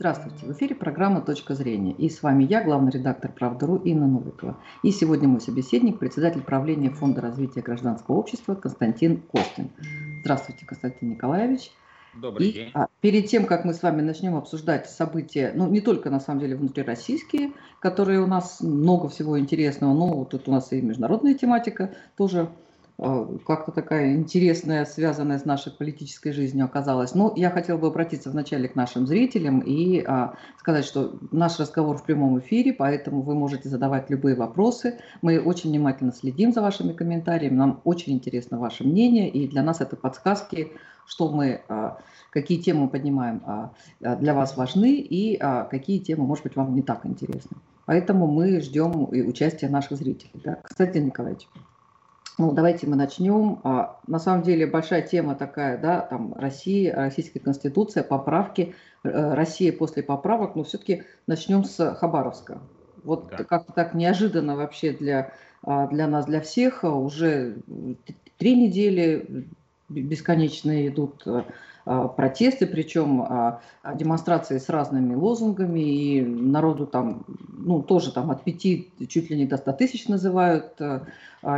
Здравствуйте, в эфире программа «Точка зрения». И с вами я, главный редактор «Правда.ру» Инна Новикова. И сегодня мой собеседник, председатель правления Фонда развития гражданского общества Константин Костин. Здравствуйте, Константин Николаевич. Добрый и, день. А, перед тем, как мы с вами начнем обсуждать события, ну не только на самом деле внутрироссийские, которые у нас много всего интересного, но вот тут у нас и международная тематика тоже как-то такая интересная, связанная с нашей политической жизнью оказалась. Но я хотела бы обратиться вначале к нашим зрителям и а, сказать, что наш разговор в прямом эфире, поэтому вы можете задавать любые вопросы. Мы очень внимательно следим за вашими комментариями, нам очень интересно ваше мнение, и для нас это подсказки, что мы, а, какие темы мы поднимаем а, а для вас важны и а, какие темы, может быть, вам не так интересны. Поэтому мы ждем участия наших зрителей. Да? Константин Николаевич. Ну, давайте мы начнем. А, на самом деле большая тема такая, да, там Россия, Российская Конституция, поправки, э, Россия после поправок, но все-таки начнем с Хабаровска. Вот да. как-то так неожиданно вообще для, а, для нас, для всех. Уже три недели бесконечные идут э, протесты, причем а, а, демонстрации с разными лозунгами, и народу там, ну, тоже там от 5 чуть ли не до 100 тысяч называют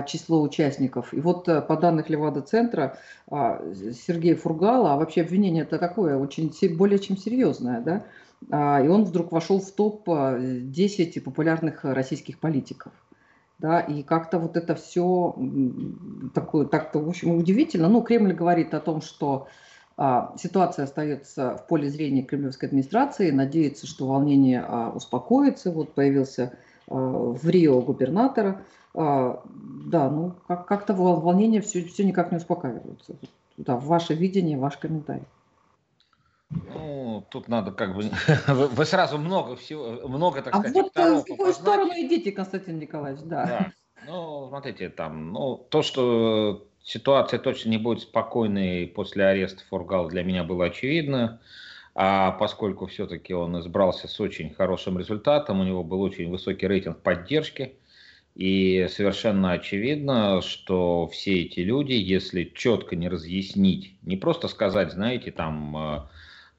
число участников. И вот по данным Левада-центра Сергей Фургала, а вообще обвинение это такое, очень более чем серьезное, да, и он вдруг вошел в топ-10 популярных российских политиков да, и как-то вот это все такое, так-то, в общем, удивительно. Ну, Кремль говорит о том, что а, ситуация остается в поле зрения кремлевской администрации, надеется, что волнение а, успокоится. Вот появился а, в Рио губернатора. А, да, ну, как- как-то волнение все, все никак не успокаивается. Да, ваше видение, ваш комментарий. Ну, тут надо как бы... Вы сразу много всего, много, так а сказать, вот э, в какую сторону идите, Константин Николаевич, да. да. Ну, смотрите, там, ну, то, что ситуация точно не будет спокойной после ареста Фургала, для меня было очевидно. А поскольку все-таки он избрался с очень хорошим результатом, у него был очень высокий рейтинг поддержки, и совершенно очевидно, что все эти люди, если четко не разъяснить, не просто сказать, знаете, там э,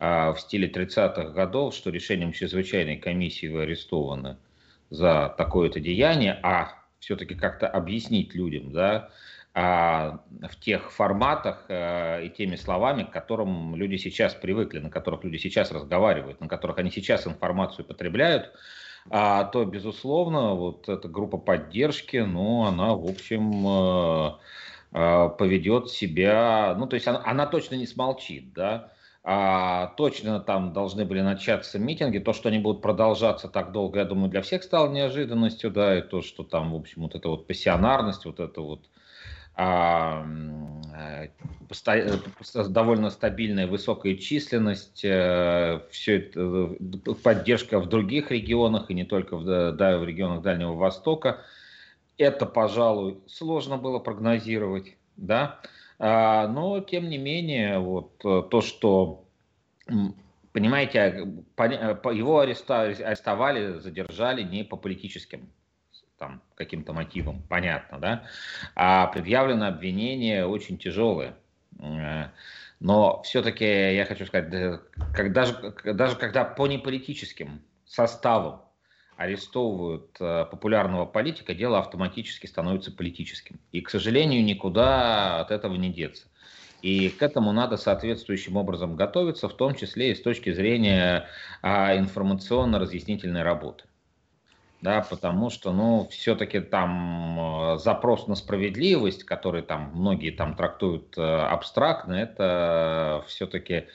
а в стиле 30-х годов, что решением чрезвычайной комиссии вы арестованы за такое-то деяние, а все-таки как-то объяснить людям, да, а, в тех форматах а, и теми словами, к которым люди сейчас привыкли, на которых люди сейчас разговаривают, на которых они сейчас информацию потребляют, а, то, безусловно, вот эта группа поддержки, ну, она, в общем, а, а, поведет себя, ну, то есть она, она точно не смолчит, да, а, точно там должны были начаться митинги. То, что они будут продолжаться так долго, я думаю, для всех стало неожиданностью, да, и то, что там, в общем, вот эта вот пассионарность, вот это вот а, довольно стабильная высокая численность, э, все это, э, поддержка в других регионах и не только в, да, в регионах Дальнего Востока. Это, пожалуй, сложно было прогнозировать, да, а, но, тем не менее, вот э, то, что, понимаете, э, его арестовали, задержали не по политическим там, каким-то мотивам, понятно, да, а предъявлено обвинение очень тяжелое. Э, но все-таки я хочу сказать, когда, даже когда по неполитическим составам арестовывают э, популярного политика, дело автоматически становится политическим. И, к сожалению, никуда от этого не деться. И к этому надо соответствующим образом готовиться, в том числе и с точки зрения а, информационно-разъяснительной работы. Да, потому что, ну, все-таки там э, запрос на справедливость, который там многие там трактуют э, абстрактно, это все-таки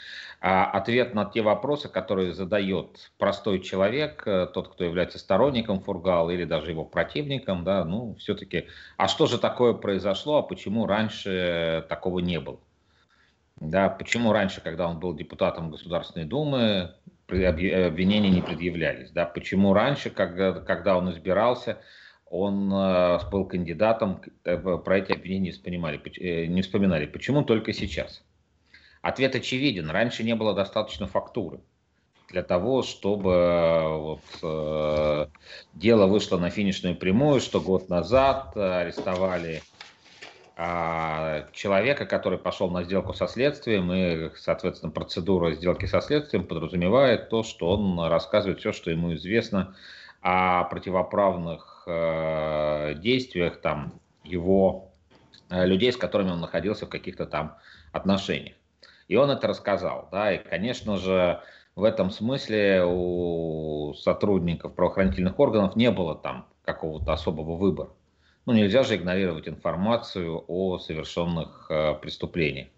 а ответ на те вопросы, которые задает простой человек, э, тот, кто является сторонником Фургала или даже его противником, да, ну, все-таки, а что же такое произошло, а почему раньше такого не было? Да, почему раньше, когда он был депутатом Государственной Думы, обвинения не предъявлялись? Да, почему раньше, когда, когда он избирался, он э, был кандидатом, э, про эти обвинения не вспоминали, не вспоминали. Почему только сейчас? Ответ очевиден. Раньше не было достаточно фактуры для того, чтобы э, вот, э, дело вышло на финишную прямую, что год назад арестовали человека, который пошел на сделку со следствием, и, соответственно, процедура сделки со следствием подразумевает то, что он рассказывает все, что ему известно о противоправных э, действиях там, его э, людей, с которыми он находился в каких-то там отношениях. И он это рассказал. Да, и, конечно же, в этом смысле у сотрудников правоохранительных органов не было там какого-то особого выбора. Ну, нельзя же игнорировать информацию о совершенных э, преступлениях.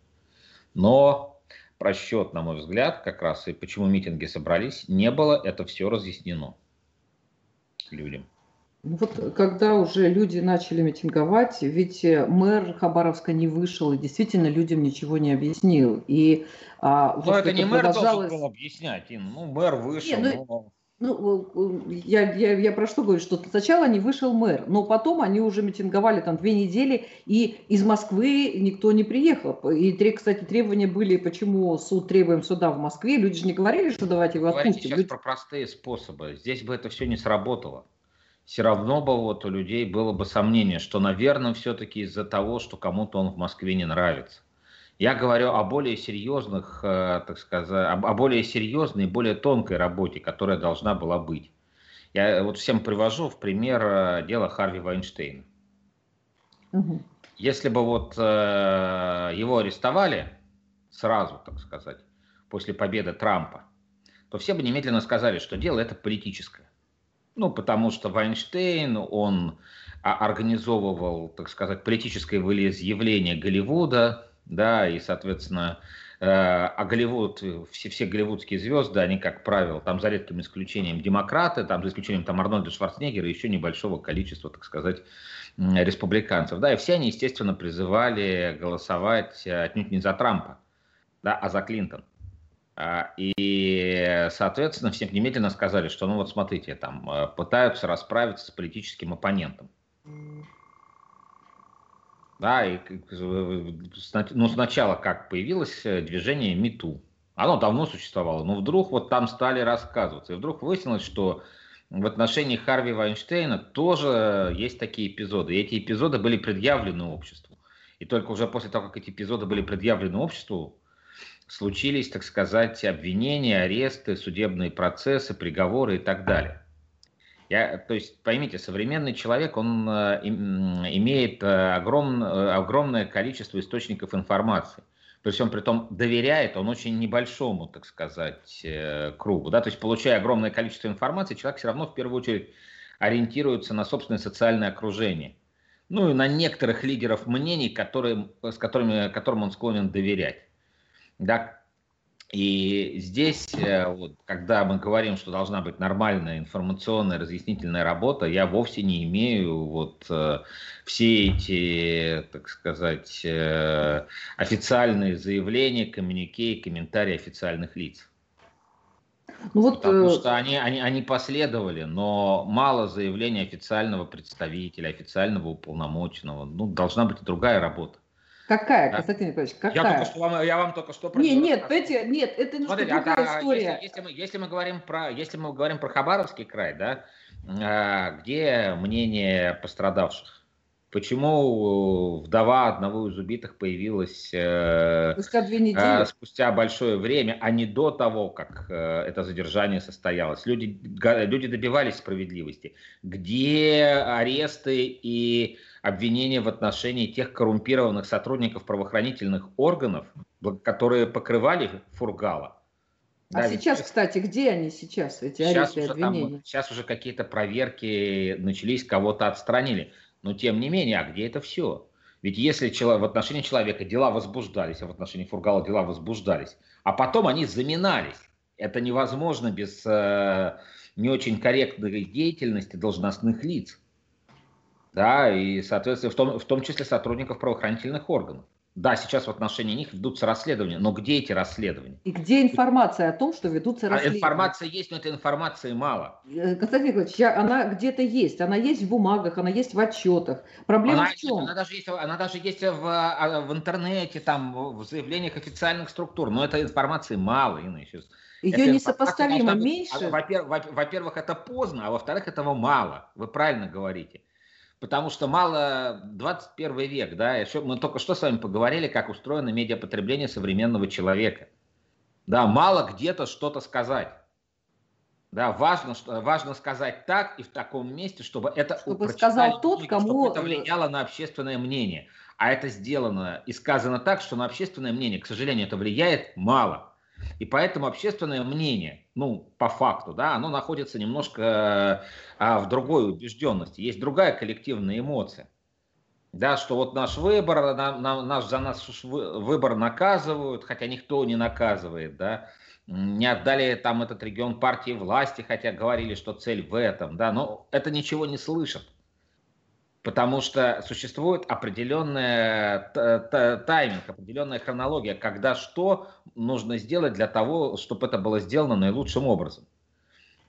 Но просчет, на мой взгляд, как раз и почему митинги собрались, не было, это все разъяснено людям. Ну вот когда уже люди начали митинговать, ведь э, мэр Хабаровска не вышел и действительно людям ничего не объяснил. И, а, Но это не мэр продолжалось... должен был объяснять, Ну, мэр вышел, не, ну, но... Ну, я, я, я про что говорю, что сначала не вышел мэр, но потом они уже митинговали там две недели, и из Москвы никто не приехал. И, кстати, требования были, почему суд требуем суда в Москве. Люди же не говорили, что давайте его Говорите отпустим. сейчас Люди... про простые способы. Здесь бы это все не сработало. Все равно бы вот у людей было бы сомнение, что, наверное, все-таки из-за того, что кому-то он в Москве не нравится. Я говорю о более серьезных, э, так сказать, о более серьезной, более тонкой работе, которая должна была быть. Я вот всем привожу в пример э, дело Харви Вайнштейна. Угу. Если бы вот э, его арестовали сразу, так сказать, после победы Трампа, то все бы немедленно сказали, что дело это политическое. Ну, потому что Вайнштейн, он организовывал, так сказать, политическое волеизъявление Голливуда, да, и, соответственно, э, а Голливуд, все, все голливудские звезды, они, как правило, там за редким исключением демократы, там за исключением там Арнольда Шварценеггера и еще небольшого количества, так сказать, республиканцев, да, и все они, естественно, призывали голосовать отнюдь не за Трампа, да, а за Клинтон. А, и, соответственно, всем немедленно сказали, что, ну вот смотрите, там э, пытаются расправиться с политическим оппонентом. Да, и ну, сначала как появилось э, движение МИТУ. Оно давно существовало, но вдруг вот там стали рассказываться. И вдруг выяснилось, что в отношении Харви Вайнштейна тоже есть такие эпизоды. И эти эпизоды были предъявлены обществу. И только уже после того, как эти эпизоды были предъявлены обществу, случились, так сказать, обвинения, аресты, судебные процессы, приговоры и так далее. Я, то есть, поймите, современный человек, он э, имеет э, огром, э, огромное количество источников информации. Есть он при том доверяет, он очень небольшому, так сказать, кругу. Да? То есть получая огромное количество информации, человек все равно в первую очередь ориентируется на собственное социальное окружение. Ну и на некоторых лидеров мнений, которые, с которыми, которым он склонен доверять. Да, и здесь, э, вот, когда мы говорим, что должна быть нормальная информационная разъяснительная работа, я вовсе не имею вот э, все эти, так сказать, э, официальные заявления, коммюнике и комментарии официальных лиц. Ну вот, Потому что они, они, они последовали, но мало заявлений официального представителя, официального уполномоченного. Ну, должна быть другая работа. Какая? Константин Николаевич, какая? Я, только что вам, я вам только что про Нет, нет, эти, нет, это немножко Смотрите, другая а, история. Если, если, мы, если, мы говорим про, если мы говорим про Хабаровский край, да, а, где мнение пострадавших? Почему вдова одного из убитых появилась э, спустя, две недели. Э, спустя большое время, а не до того, как э, это задержание состоялось? Люди, люди добивались справедливости. Где аресты и обвинения в отношении тех коррумпированных сотрудников правоохранительных органов, которые покрывали Фургала? А да, сейчас, ведь... кстати, где они сейчас, эти сейчас аресты и обвинения? Там, сейчас уже какие-то проверки начались, кого-то отстранили. Но тем не менее, а где это все? Ведь если в отношении человека дела возбуждались, а в отношении Фургала дела возбуждались, а потом они заминались, это невозможно без э, не очень корректной деятельности должностных лиц. Да, и, соответственно, в том, в том числе сотрудников правоохранительных органов. Да, сейчас в отношении них ведутся расследования, но где эти расследования? И где информация о том, что ведутся а расследования? информация есть, но этой информации мало. Э, Константин Николаевич, она где-то есть, она есть в бумагах, она есть в отчетах. Проблема она, в чем? Она даже есть, она даже есть в, а, в интернете, там, в заявлениях официальных структур, но этой информации мало, Инна, еще ее несопоставимо меньше. Во-первых, во-первых, это поздно, а во-вторых, этого мало. Вы правильно говорите. Потому что мало 21 век, да, еще мы только что с вами поговорили, как устроено медиапотребление современного человека. Да, мало где-то что-то сказать. Да, важно, что, важно сказать так и в таком месте, чтобы это чтобы сказал тот, кому чтобы это влияло на общественное мнение. А это сделано и сказано так, что на общественное мнение, к сожалению, это влияет мало. И поэтому общественное мнение, ну, по факту, да, оно находится немножко а, в другой убежденности. Есть другая коллективная эмоция. Да, что вот наш выбор, на, на, наш, за нас выбор наказывают, хотя никто не наказывает, да не отдали там этот регион партии власти, хотя говорили, что цель в этом, да, но это ничего не слышат. Потому что существует определенная тайминг, определенная хронология, когда что нужно сделать для того, чтобы это было сделано наилучшим образом.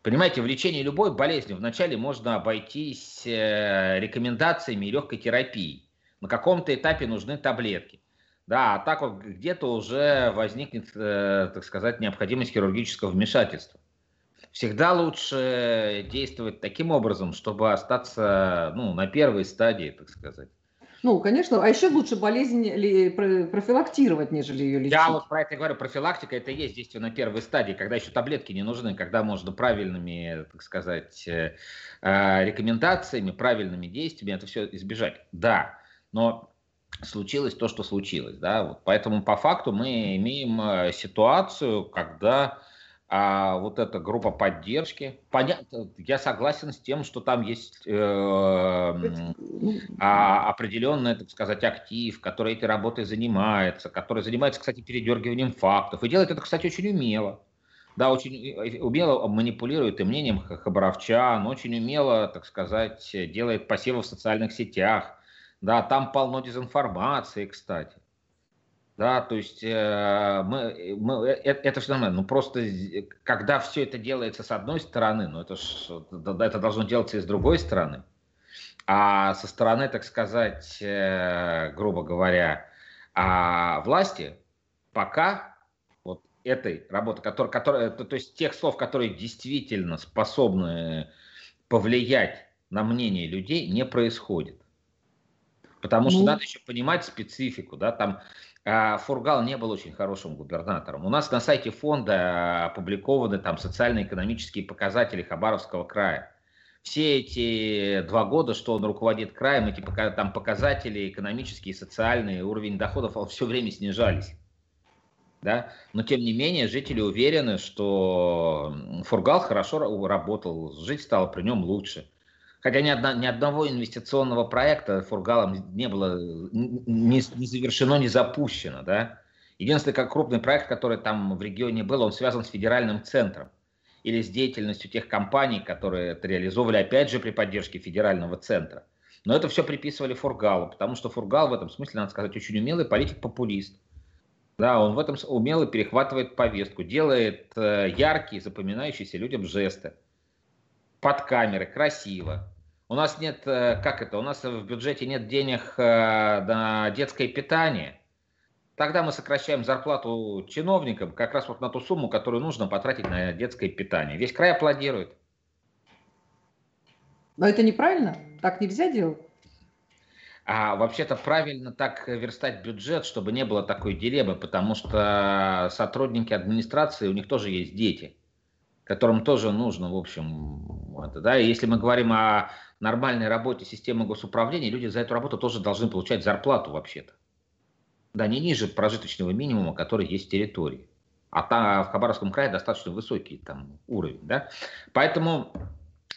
Понимаете, в лечении любой болезни вначале можно обойтись э, рекомендациями легкой терапией. На каком-то этапе нужны таблетки. Да, а так вот где-то уже возникнет, э, так сказать, необходимость хирургического вмешательства. Всегда лучше действовать таким образом, чтобы остаться ну, на первой стадии, так сказать. Ну, конечно, а еще лучше болезнь профилактировать, нежели ее лечить. Я вот про это говорю, профилактика это и есть действие на первой стадии, когда еще таблетки не нужны, когда можно правильными, так сказать, э, э, рекомендациями, правильными действиями это все избежать. Да, но случилось то, что случилось. Да? Вот, поэтому по факту мы имеем э, ситуацию, когда а, вот эта группа поддержки, понятно, я согласен с тем, что там есть э, а, определенный, так сказать, актив, который этой работой занимается, который занимается, кстати, передергиванием фактов, и делает это, кстати, очень умело. Да, очень э, умело манипулирует и мнением Хабаровчан, очень умело, так сказать, делает посевы в социальных сетях, да, там полно дезинформации, кстати. Да, то есть э, мы, мы, это, это все нормально. Ну просто когда все это делается с одной стороны, ну это, ж, это должно делаться и с другой стороны. А со стороны, так сказать, э, грубо говоря, а власти пока вот этой работы, которая, которая, то, то есть тех слов, которые действительно способны повлиять на мнение людей, не происходит. Потому что ну... надо еще понимать специфику, да, там Фургал не был очень хорошим губернатором. У нас на сайте фонда опубликованы там социально-экономические показатели Хабаровского края. Все эти два года, что он руководит краем, эти там показатели экономические, социальные, уровень доходов все время снижались. Да? Но тем не менее жители уверены, что Фургал хорошо работал, жить стало при нем лучше. Хотя ни, одна, ни одного инвестиционного проекта Фургалом не было не, не завершено, не запущено. Да? Единственный как крупный проект, который там в регионе был, он связан с федеральным центром или с деятельностью тех компаний, которые это реализовывали, опять же, при поддержке федерального центра. Но это все приписывали Фургалу, потому что Фургал в этом смысле, надо сказать, очень умелый политик-популист. Да, он в этом умело перехватывает повестку, делает э, яркие, запоминающиеся людям жесты под камеры, красиво. У нас нет, э, как это, у нас в бюджете нет денег э, на детское питание. Тогда мы сокращаем зарплату чиновникам как раз вот на ту сумму, которую нужно потратить на детское питание. Весь край аплодирует. Но это неправильно? Так нельзя делать? А вообще-то правильно так верстать бюджет, чтобы не было такой дилеммы, потому что сотрудники администрации, у них тоже есть дети которым тоже нужно, в общем, это, да, и если мы говорим о нормальной работе системы госуправления, люди за эту работу тоже должны получать зарплату вообще-то. Да, не ниже прожиточного минимума, который есть в территории. А там в Хабаровском крае достаточно высокий там уровень, да. Поэтому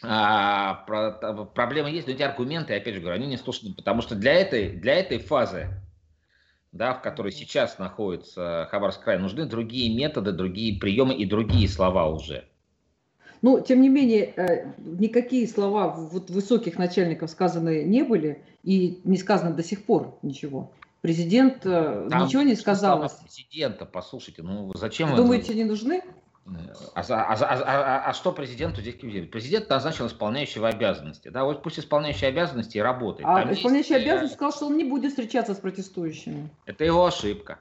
а, про, проблема есть, но эти аргументы, опять же говорю, они не слушаны, потому что для этой, для этой фазы, да, в которой сейчас находится Хабаровский край, нужны другие методы, другие приемы и другие слова уже. Но, тем не менее, э, никакие слова вот высоких начальников сказаны не были, и не сказано до сих пор ничего. Президент э, Там ничего не сказал. Президента, послушайте, ну зачем... Думаете, вы... не нужны? А, а, а, а, а что президенту здесь делать? Президент назначил исполняющего обязанности. Да, вот пусть исполняющий обязанности и работает. А Там исполняющий есть... обязанности сказал, что он не будет встречаться с протестующими. Это его ошибка.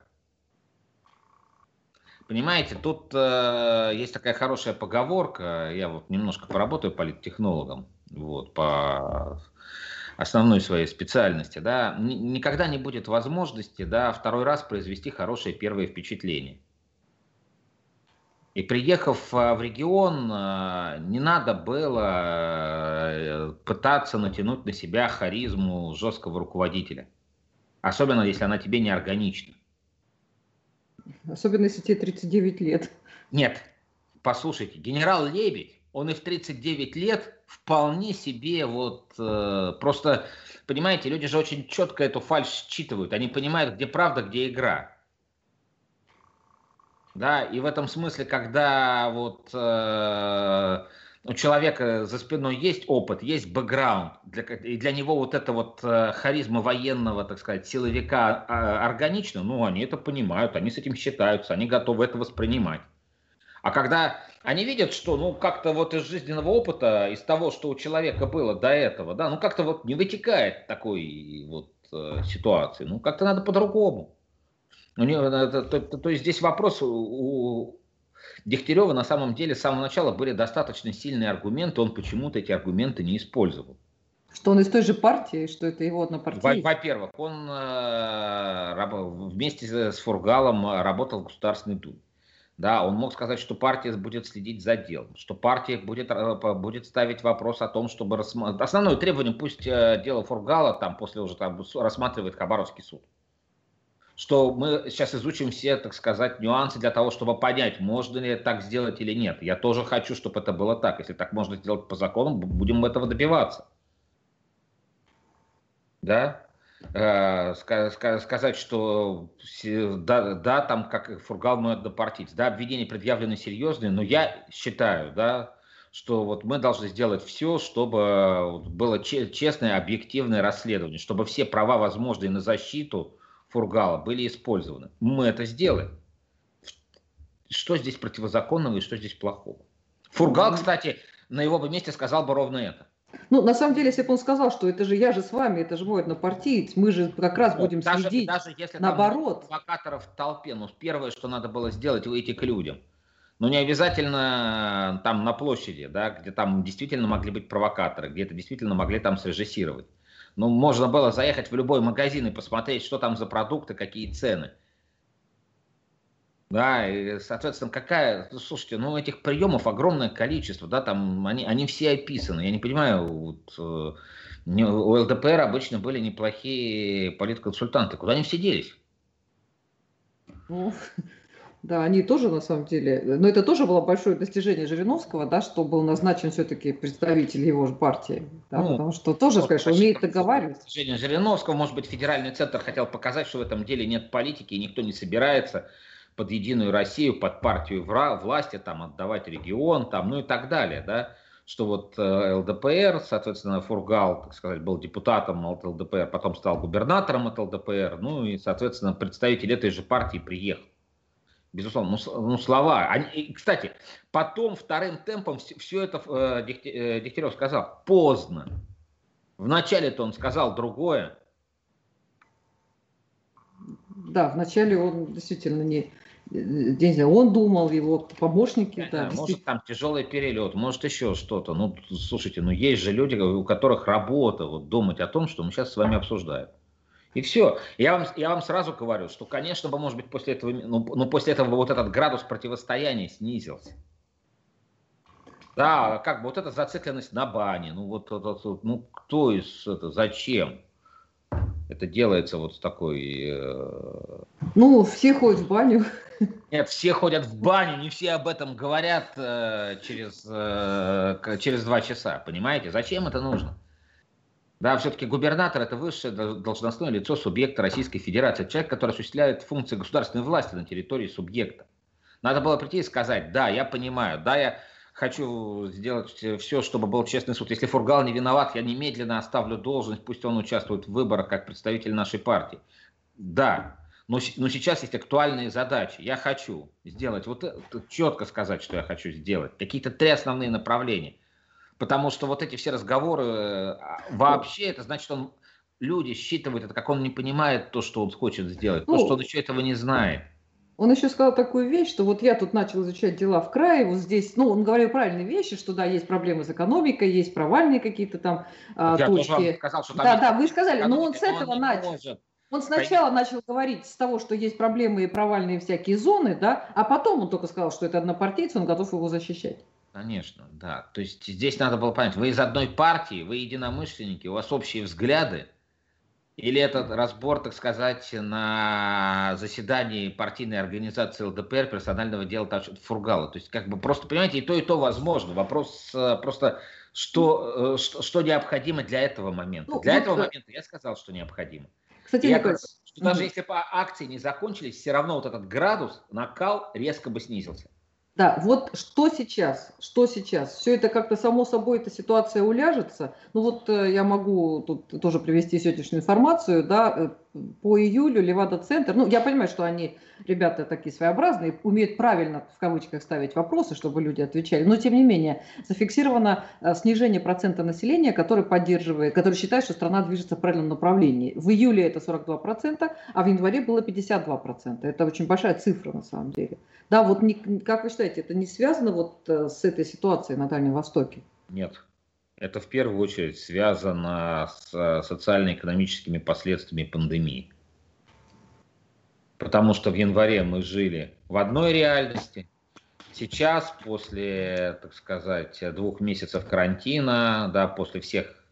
Понимаете, тут э, есть такая хорошая поговорка, я вот немножко поработаю политтехнологом, вот, по, основной своей специальности, да, никогда не будет возможности, да, второй раз произвести хорошее первое впечатление. И приехав а, в регион, а, не надо было э, пытаться натянуть на себя харизму жесткого руководителя. Особенно, если она тебе не органична. Особенно, если тебе 39 лет. Нет, послушайте, генерал Лебедь, он и в 39 лет вполне себе вот э, просто, понимаете, люди же очень четко эту фальш считывают. Они понимают, где правда, где игра. Да, и в этом смысле, когда вот э, у человека за спиной есть опыт, есть бэкграунд, для, и для него вот эта вот э, харизма военного, так сказать, силовика э, органична, ну, они это понимают, они с этим считаются, они готовы это воспринимать. А когда они видят, что, ну, как-то вот из жизненного опыта, из того, что у человека было до этого, да, ну, как-то вот не вытекает такой вот э, ситуации, ну, как-то надо по-другому. У него, э, то, то, то, то есть здесь вопрос у Дегтярева на самом деле с самого начала были достаточно сильные аргументы, он почему-то эти аргументы не использовал. Что он из той же партии, что это его однопартийный? Во-первых, он э, вместе с Фургалом работал в Государственной Думе. Да, он мог сказать, что партия будет следить за делом, что партия будет, э, будет ставить вопрос о том, чтобы рассматривать... Основное требование, пусть э, дело Фургала там после уже там рассматривает Хабаровский суд что мы сейчас изучим все, так сказать, нюансы для того, чтобы понять, можно ли так сделать или нет. Я тоже хочу, чтобы это было так. Если так можно сделать по закону, будем этого добиваться. Да? Э, сказать, что да, да, там как Фургал мы однопартийц, да, обвинения предъявлены серьезные, но я считаю, да, что вот мы должны сделать все, чтобы было честное, объективное расследование, чтобы все права возможные на защиту Фургала были использованы. Мы это сделаем. Что здесь противозаконного и что здесь плохого? Фургал, кстати, на его бы месте сказал бы ровно это. Ну, на самом деле, если бы он сказал, что это же я же с вами, это же мой однопартиец, мы же как раз будем даже, следить даже если наоборот. Там в толпе, ну, первое, что надо было сделать, выйти к людям. Но не обязательно там на площади, да, где там действительно могли быть провокаторы, где это действительно могли там срежиссировать. Ну, можно было заехать в любой магазин и посмотреть, что там за продукты, какие цены. Да, и, соответственно, какая... Слушайте, ну, этих приемов огромное количество, да, там они, они все описаны. Я не понимаю, вот, э, у ЛДПР обычно были неплохие политконсультанты. Куда они все делись? Да, они тоже на самом деле, но это тоже было большое достижение Жириновского, да, что был назначен все-таки представитель его же партии, да, ну, потому что тоже, ну, конечно, умеет договариваться. Достижение Жириновского, может быть, федеральный центр хотел показать, что в этом деле нет политики, и никто не собирается под Единую Россию, под партию власти, там, отдавать регион, там, ну и так далее, да, что вот э, ЛДПР, соответственно, Фургал, так сказать, был депутатом от ЛДПР, потом стал губернатором от ЛДПР, ну и, соответственно, представитель этой же партии приехал безусловно, ну, ну слова. Они, кстати, потом вторым темпом все, это э, э, Дегтярев сказал поздно. Вначале-то он сказал другое. Да, вначале он действительно не, не знаю, он думал, его помощники. Да, да, может, там тяжелый перелет, может, еще что-то. Ну, слушайте, ну есть же люди, у которых работа вот, думать о том, что мы сейчас с вами обсуждаем. И все. Я вам, я вам сразу говорю, что, конечно, бы, может быть, после этого, ну, ну, после этого вот этот градус противостояния снизился. Да, как бы вот эта зацикленность на бане, ну вот, вот ну кто из это, зачем? Это делается вот с такой... Э... Ну, все ходят в баню. Нет, все ходят в баню, не все об этом говорят э, через, э, через два часа, понимаете? Зачем это нужно? Да, все-таки губернатор это высшее должностное лицо субъекта Российской Федерации, человек, который осуществляет функции государственной власти на территории субъекта. Надо было прийти и сказать, да, я понимаю, да, я хочу сделать все, чтобы был честный суд. Если Фургал не виноват, я немедленно оставлю должность, пусть он участвует в выборах как представитель нашей партии. Да, но, но сейчас есть актуальные задачи. Я хочу сделать, вот четко сказать, что я хочу сделать. Какие-то три основные направления. Потому что вот эти все разговоры а, вообще, это значит, он люди считывают это, как он не понимает то, что он хочет сделать, ну, то, что он еще этого не знает. Он еще сказал такую вещь, что вот я тут начал изучать дела в крае, вот здесь, ну, он говорил правильные вещи, что да, есть проблемы с экономикой, есть провальные какие-то там а, я точки. Тоже сказал, что там да, да, вы сказали, но он с этого он начал. Может. Он сначала начал говорить с того, что есть проблемы и провальные всякие зоны, да, а потом он только сказал, что это однопартийцы, он готов его защищать. Конечно, да. То есть здесь надо было понять, вы из одной партии, вы единомышленники, у вас общие взгляды, или этот разбор, так сказать, на заседании партийной организации ЛДПР персонального дела Фургала. То есть, как бы просто, понимаете, и то, и то возможно. Вопрос э, просто, что, э, что, что необходимо для этого момента. Ну, для вот, этого момента я сказал, что необходимо. Кстати, я говорю, что даже если бы акции не закончились, все равно вот этот градус, накал резко бы снизился. Да, вот что сейчас, что сейчас? Все это как-то само собой, эта ситуация уляжется. Ну вот э, я могу тут тоже привести сегодняшнюю информацию, да, э, по июлю Левада-центр, ну, я понимаю, что они, ребята такие своеобразные, умеют правильно, в кавычках, ставить вопросы, чтобы люди отвечали, но, тем не менее, зафиксировано э, снижение процента населения, который поддерживает, который считает, что страна движется в правильном направлении. В июле это 42%, а в январе было 52%. Это очень большая цифра, на самом деле. Да, вот не, как вы считаете, это не связано вот э, с этой ситуацией на Дальнем Востоке? Нет. Это в первую очередь связано с э, социально-экономическими последствиями пандемии. Потому что в январе мы жили в одной реальности. Сейчас, после, так сказать, двух месяцев карантина, да, после всех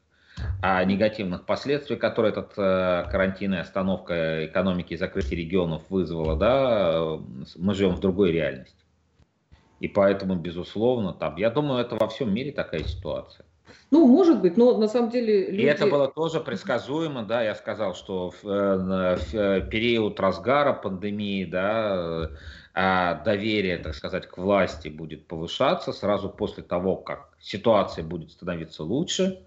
а, негативных последствий, которые этот э, карантин и остановка экономики и закрытие регионов вызвала, да, мы живем в другой реальности. И поэтому, безусловно, там, я думаю, это во всем мире такая ситуация. Ну, может быть, но на самом деле... Люди... И это было тоже предсказуемо, да, я сказал, что в, э, в э, период разгара пандемии, да, а доверие, так сказать, к власти будет повышаться сразу после того, как ситуация будет становиться лучше,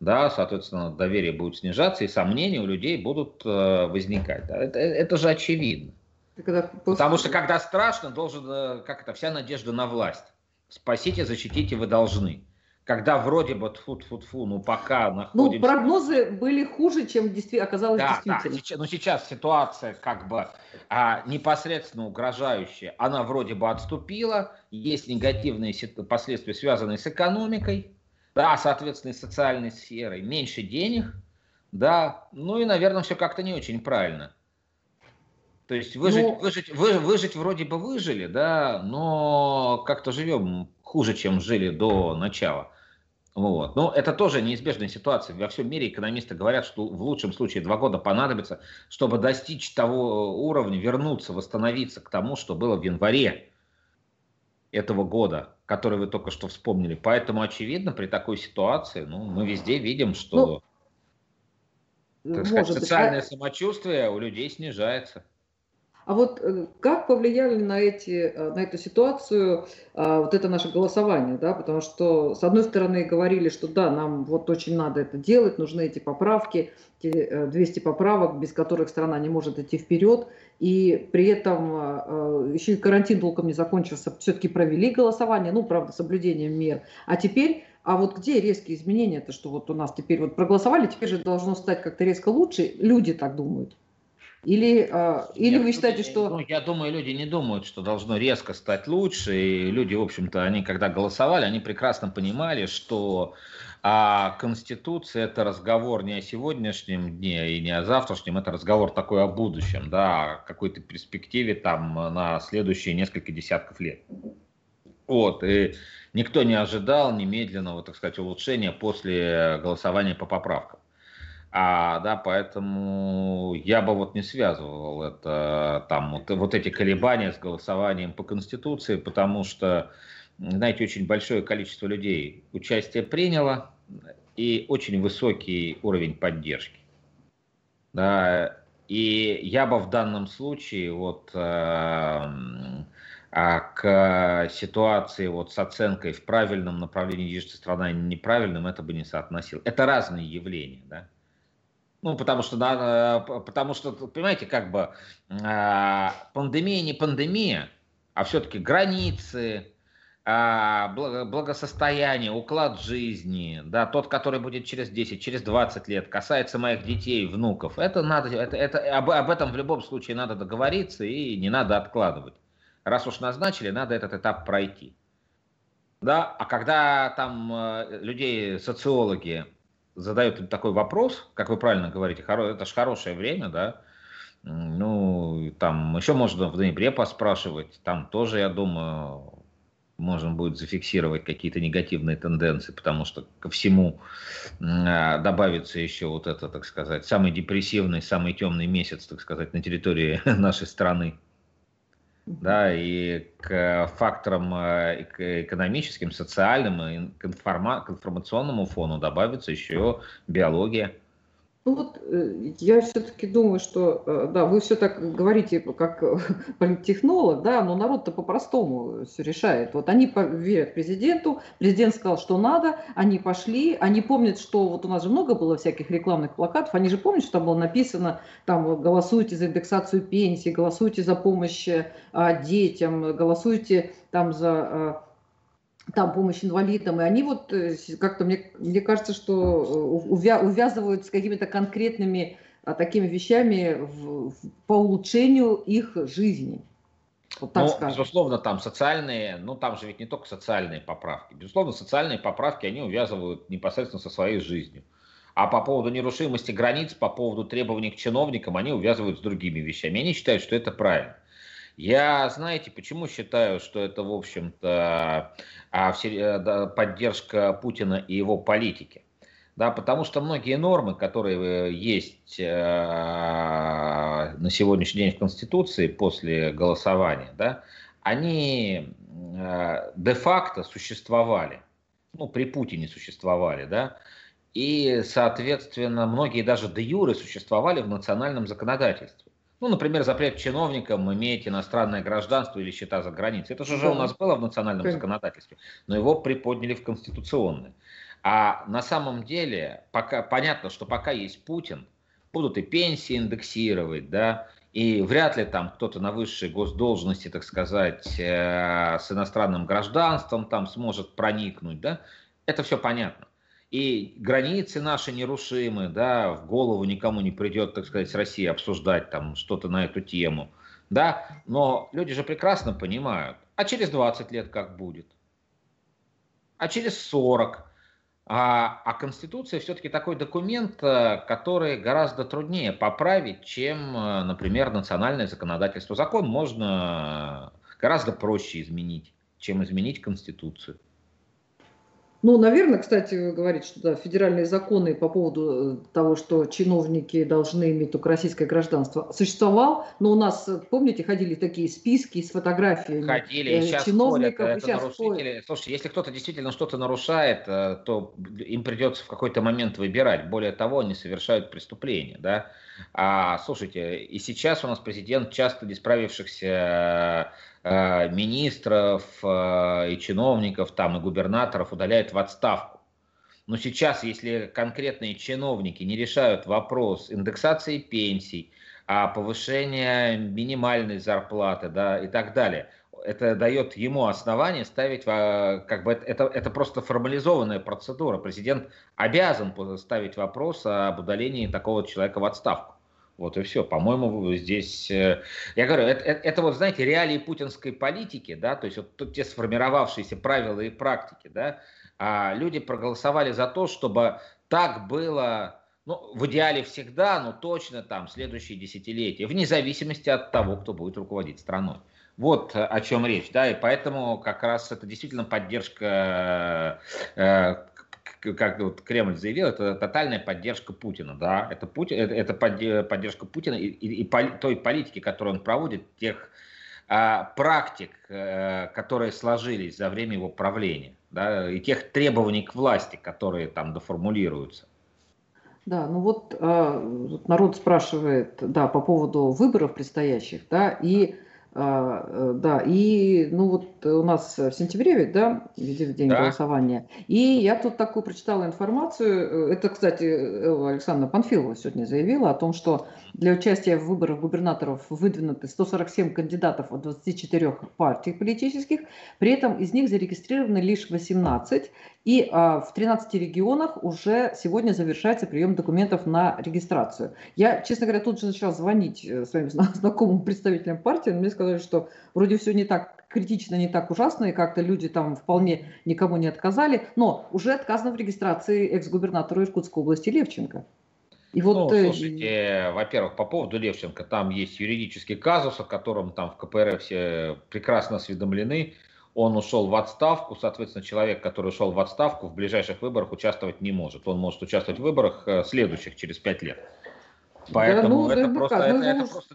да, соответственно, доверие будет снижаться, и сомнения у людей будут э, возникать. Да. Это, это же очевидно. Когда после... Потому что когда страшно, должен, как это, вся надежда на власть. Спасите, защитите, вы должны когда вроде бы тфу тфу тфу ну пока находимся... Ну, прогнозы были хуже, чем действи... оказалось да, действительно. Да, сейчас, но сейчас ситуация как бы а, непосредственно угрожающая, она вроде бы отступила, есть негативные последствия, связанные с экономикой, да, соответственно, и социальной сферой, меньше денег, да, ну и, наверное, все как-то не очень правильно. То есть выжить, ну... выжить, вы, выжить вроде бы выжили, да, но как-то живем хуже, чем жили до начала. Вот. Но это тоже неизбежная ситуация. Во всем мире экономисты говорят, что в лучшем случае два года понадобится, чтобы достичь того уровня, вернуться, восстановиться к тому, что было в январе этого года, который вы только что вспомнили. Поэтому, очевидно, при такой ситуации ну, мы везде видим, что ну, так сказать, социальное быть, самочувствие у людей снижается. А вот э, как повлияли на, эти, э, на эту ситуацию а, вот это наше голосование, да, потому что с одной стороны говорили, что да, нам вот очень надо это делать, нужны эти поправки, эти 200 э, поправок, без которых страна не может идти вперед, и при этом еще и карантин толком не закончился, все-таки провели голосование, ну, правда, соблюдением мер, а теперь а вот где резкие изменения-то, что вот у нас теперь вот проголосовали, теперь же должно стать как-то резко лучше, люди так думают. Или, э, или я, вы считаете, что... Ну, я думаю, люди не думают, что должно резко стать лучше. И люди, в общем-то, они когда голосовали, они прекрасно понимали, что а Конституция – это разговор не о сегодняшнем дне и не о завтрашнем, это разговор такой о будущем, да, о какой-то перспективе там на следующие несколько десятков лет. Вот, и никто не ожидал немедленного, так сказать, улучшения после голосования по поправкам. А, да, поэтому я бы вот не связывал это, там, вот, вот эти колебания с голосованием по Конституции, потому что, знаете, очень большое количество людей участие приняло и очень высокий уровень поддержки. Да, и я бы в данном случае вот э, к ситуации вот с оценкой в правильном направлении движется страна и неправильном, это бы не соотносил. Это разные явления, да. Ну, потому что, да, э, потому что, понимаете, как бы э, пандемия не пандемия, а все-таки границы, а, благосостояние, уклад жизни, да, тот, который будет через 10, через 20 лет, касается моих детей, внуков, это надо, это, это, об, об этом в любом случае надо договориться и не надо откладывать. Раз уж назначили, надо этот этап пройти. Да, а когда там э, людей, социологи, задают такой вопрос, как вы правильно говорите, это же хорошее время, да, ну, там еще можно в ноябре поспрашивать, там тоже, я думаю, можно будет зафиксировать какие-то негативные тенденции, потому что ко всему а, добавится еще вот это, так сказать, самый депрессивный, самый темный месяц, так сказать, на территории нашей страны. Да, и к факторам э, экономическим, социальным и к, информа- информационному фону добавится еще биология. Ну вот э, я все-таки думаю, что, э, да, вы все так говорите как политтехнолог, да, но народ-то по-простому все решает. Вот они верят президенту, президент сказал, что надо, они пошли, они помнят, что вот у нас же много было всяких рекламных плакатов, они же помнят, что там было написано, там, голосуйте за индексацию пенсии, голосуйте за помощь а, детям, голосуйте там за там помощь инвалидам, и они вот э, как-то, мне, мне кажется, что э, увя, увязывают с какими-то конкретными а, такими вещами в, в, по улучшению их жизни. Вот так ну, скажем. безусловно, там социальные, ну там же ведь не только социальные поправки. Безусловно, социальные поправки, они увязывают непосредственно со своей жизнью. А по поводу нерушимости границ, по поводу требований к чиновникам, они увязывают с другими вещами. Они считают, что это правильно. Я, знаете, почему считаю, что это, в общем-то, а, э, поддержка Путина и его политики? Да, потому что многие нормы, которые э, есть э, на сегодняшний день в Конституции после голосования, да, они де-факто существовали, ну, при Путине существовали, да, и, соответственно, многие даже де юры существовали в национальном законодательстве. Ну, например, запрет чиновникам иметь иностранное гражданство или счета за границей. Это же уже у нас было в национальном законодательстве, но его приподняли в конституционное. А на самом деле пока, понятно, что пока есть Путин, будут и пенсии индексировать, да, и вряд ли там кто-то на высшей госдолжности, так сказать, э, с иностранным гражданством там сможет проникнуть, да, это все понятно и границы наши нерушимы, да, в голову никому не придет, так сказать, с Россией обсуждать там что-то на эту тему, да, но люди же прекрасно понимают, а через 20 лет как будет, а через 40, а, а Конституция все-таки такой документ, э, который гораздо труднее поправить, чем, э, например, национальное законодательство. Закон можно гораздо проще изменить, чем изменить Конституцию. Ну, наверное, кстати, вы говорите, что да, федеральные законы по поводу э, того, что чиновники должны иметь только российское гражданство, существовал, но у нас, э, помните, ходили такие списки с фотографиями ходили, э, сейчас чиновников. Ходят, это сейчас нарушители. Ходят. Слушайте, если кто-то действительно что-то нарушает, э, то им придется в какой-то момент выбирать. Более того, они совершают преступления, да. А, слушайте, и сейчас у нас президент часто не справившихся министров э, и чиновников, там и губернаторов удаляет в отставку. Но сейчас, если конкретные чиновники не решают вопрос индексации пенсий, а повышения минимальной зарплаты да, и так далее, это дает ему основание ставить, как бы это, это просто формализованная процедура. Президент обязан ставить вопрос об удалении такого человека в отставку. Вот и все. По-моему, здесь, э, я говорю, это, это, это вот, знаете, реалии путинской политики, да, то есть вот те сформировавшиеся правила и практики, да, а люди проголосовали за то, чтобы так было, ну, в идеале всегда, но точно там следующие десятилетия, вне зависимости от того, кто будет руководить страной. Вот о чем речь, да, и поэтому как раз это действительно поддержка э, как вот Кремль заявил, это тотальная поддержка Путина, да, это, Пути, это, это поддержка Путина и, и, и той политики, которую он проводит, тех а, практик, а, которые сложились за время его правления, да, и тех требований к власти, которые там доформулируются. Да, ну вот а, народ спрашивает, да, по поводу выборов предстоящих, да, и А, э, да, и ну вот у нас в сентябре ведь, да, видели день да. голосования. И я тут такую прочитала информацию. Э, это, кстати, Александра Панфилова сегодня заявила о том, что для участия в выборах губернаторов выдвинуты 147 кандидатов от 24 партий политических. При этом из них зарегистрированы лишь 18. И а, в 13 регионах уже сегодня завершается прием документов на регистрацию. Я, честно говоря, тут же начала звонить э, своим знакомым представителям партии, но мне сказали, что вроде все не так критично, не так ужасно, и как-то люди там вполне никому не отказали, но уже отказано в регистрации экс-губернатору Иркутской области Левченко. И вот, ну, э, слушайте, во-первых, по поводу Левченко, там есть юридический казус, о котором там в КПРФ все прекрасно осведомлены он ушел в отставку, соответственно, человек, который ушел в отставку, в ближайших выборах участвовать не может. Он может участвовать в выборах э, следующих через пять лет. Поэтому да, ну, это, просто, это, это, просто,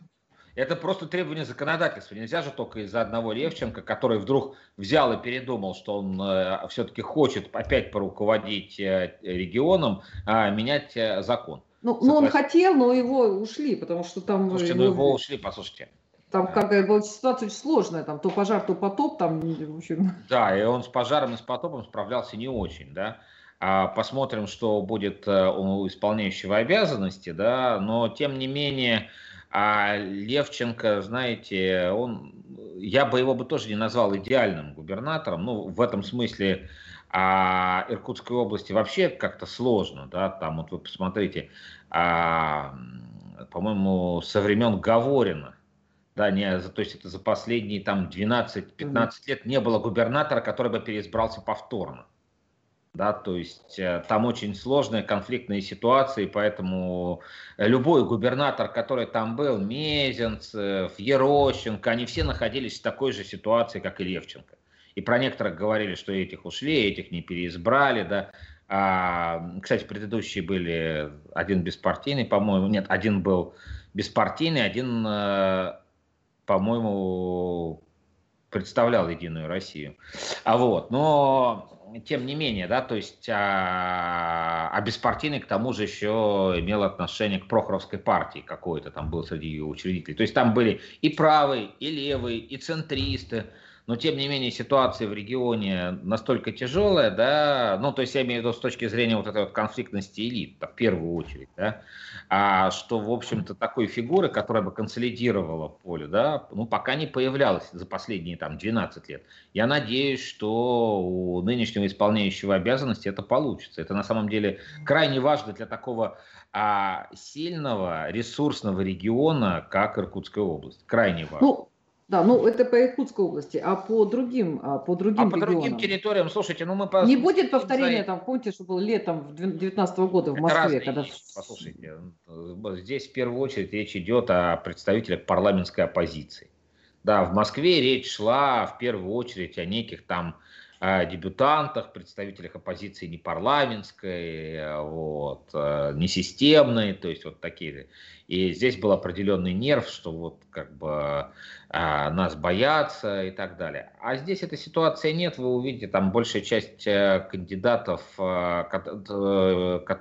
это просто требование законодательства. Нельзя же только из-за одного Левченко, который вдруг взял и передумал, что он э, все-таки хочет опять поруководить э, регионом, э, менять э, закон. Ну, ну, он хотел, но его ушли, потому что там... Слушайте, его... ну его ушли, послушайте. Там как была ситуация очень сложная, там то пожар, то потоп, там, в общем. Да, и он с пожаром и с потопом справлялся не очень, да. А посмотрим, что будет э, у исполняющего обязанности, да, но тем не менее, а Левченко, знаете, он, я бы его бы тоже не назвал идеальным губернатором, ну, в этом смысле, а Иркутской области вообще как-то сложно, да, там вот вы посмотрите, а, по-моему, со времен Говорина, да, не, то есть это за последние там 12-15 лет не было губернатора, который бы переизбрался повторно. Да, то есть э, там очень сложные конфликтные ситуации, поэтому любой губернатор, который там был, Мезенцев, Ерощенко, они все находились в такой же ситуации, как и Левченко. И про некоторых говорили, что этих ушли, этих не переизбрали, да. А, кстати, предыдущие были один беспартийный, по-моему, нет, один был беспартийный, один э, по-моему, представлял Единую Россию. А вот, но тем не менее, да, то есть, а, а беспартийный к тому же еще имел отношение к Прохоровской партии какой-то, там был среди ее учредителей. То есть там были и правые, и левые, и центристы, но тем не менее ситуация в регионе настолько тяжелая, да, ну то есть я имею в виду с точки зрения вот этой вот конфликтности элит, в первую очередь, да, а что, в общем-то, такой фигуры, которая бы консолидировала поле, да, ну пока не появлялась за последние там 12 лет. Я надеюсь, что у нынешнего исполняющего обязанности это получится. Это на самом деле крайне важно для такого а, сильного, ресурсного региона, как Иркутская область. Крайне важно. Ну, да, ну это по Иркутской области, а по другим, а по другим А по регионам? другим территориям, слушайте, ну мы... По... Не будет повторения, там, помните, что было летом 2019 года в Москве? когда... Послушайте, здесь в первую очередь речь идет о представителях парламентской оппозиции. Да, в Москве речь шла в первую очередь о неких там дебютантах, представителях оппозиции не парламентской, вот, э, не системной, то есть вот такие. И здесь был определенный нерв, что вот как бы а, нас боятся и так далее. А здесь этой ситуации нет, вы увидите, там большая часть э, кандидатов, э,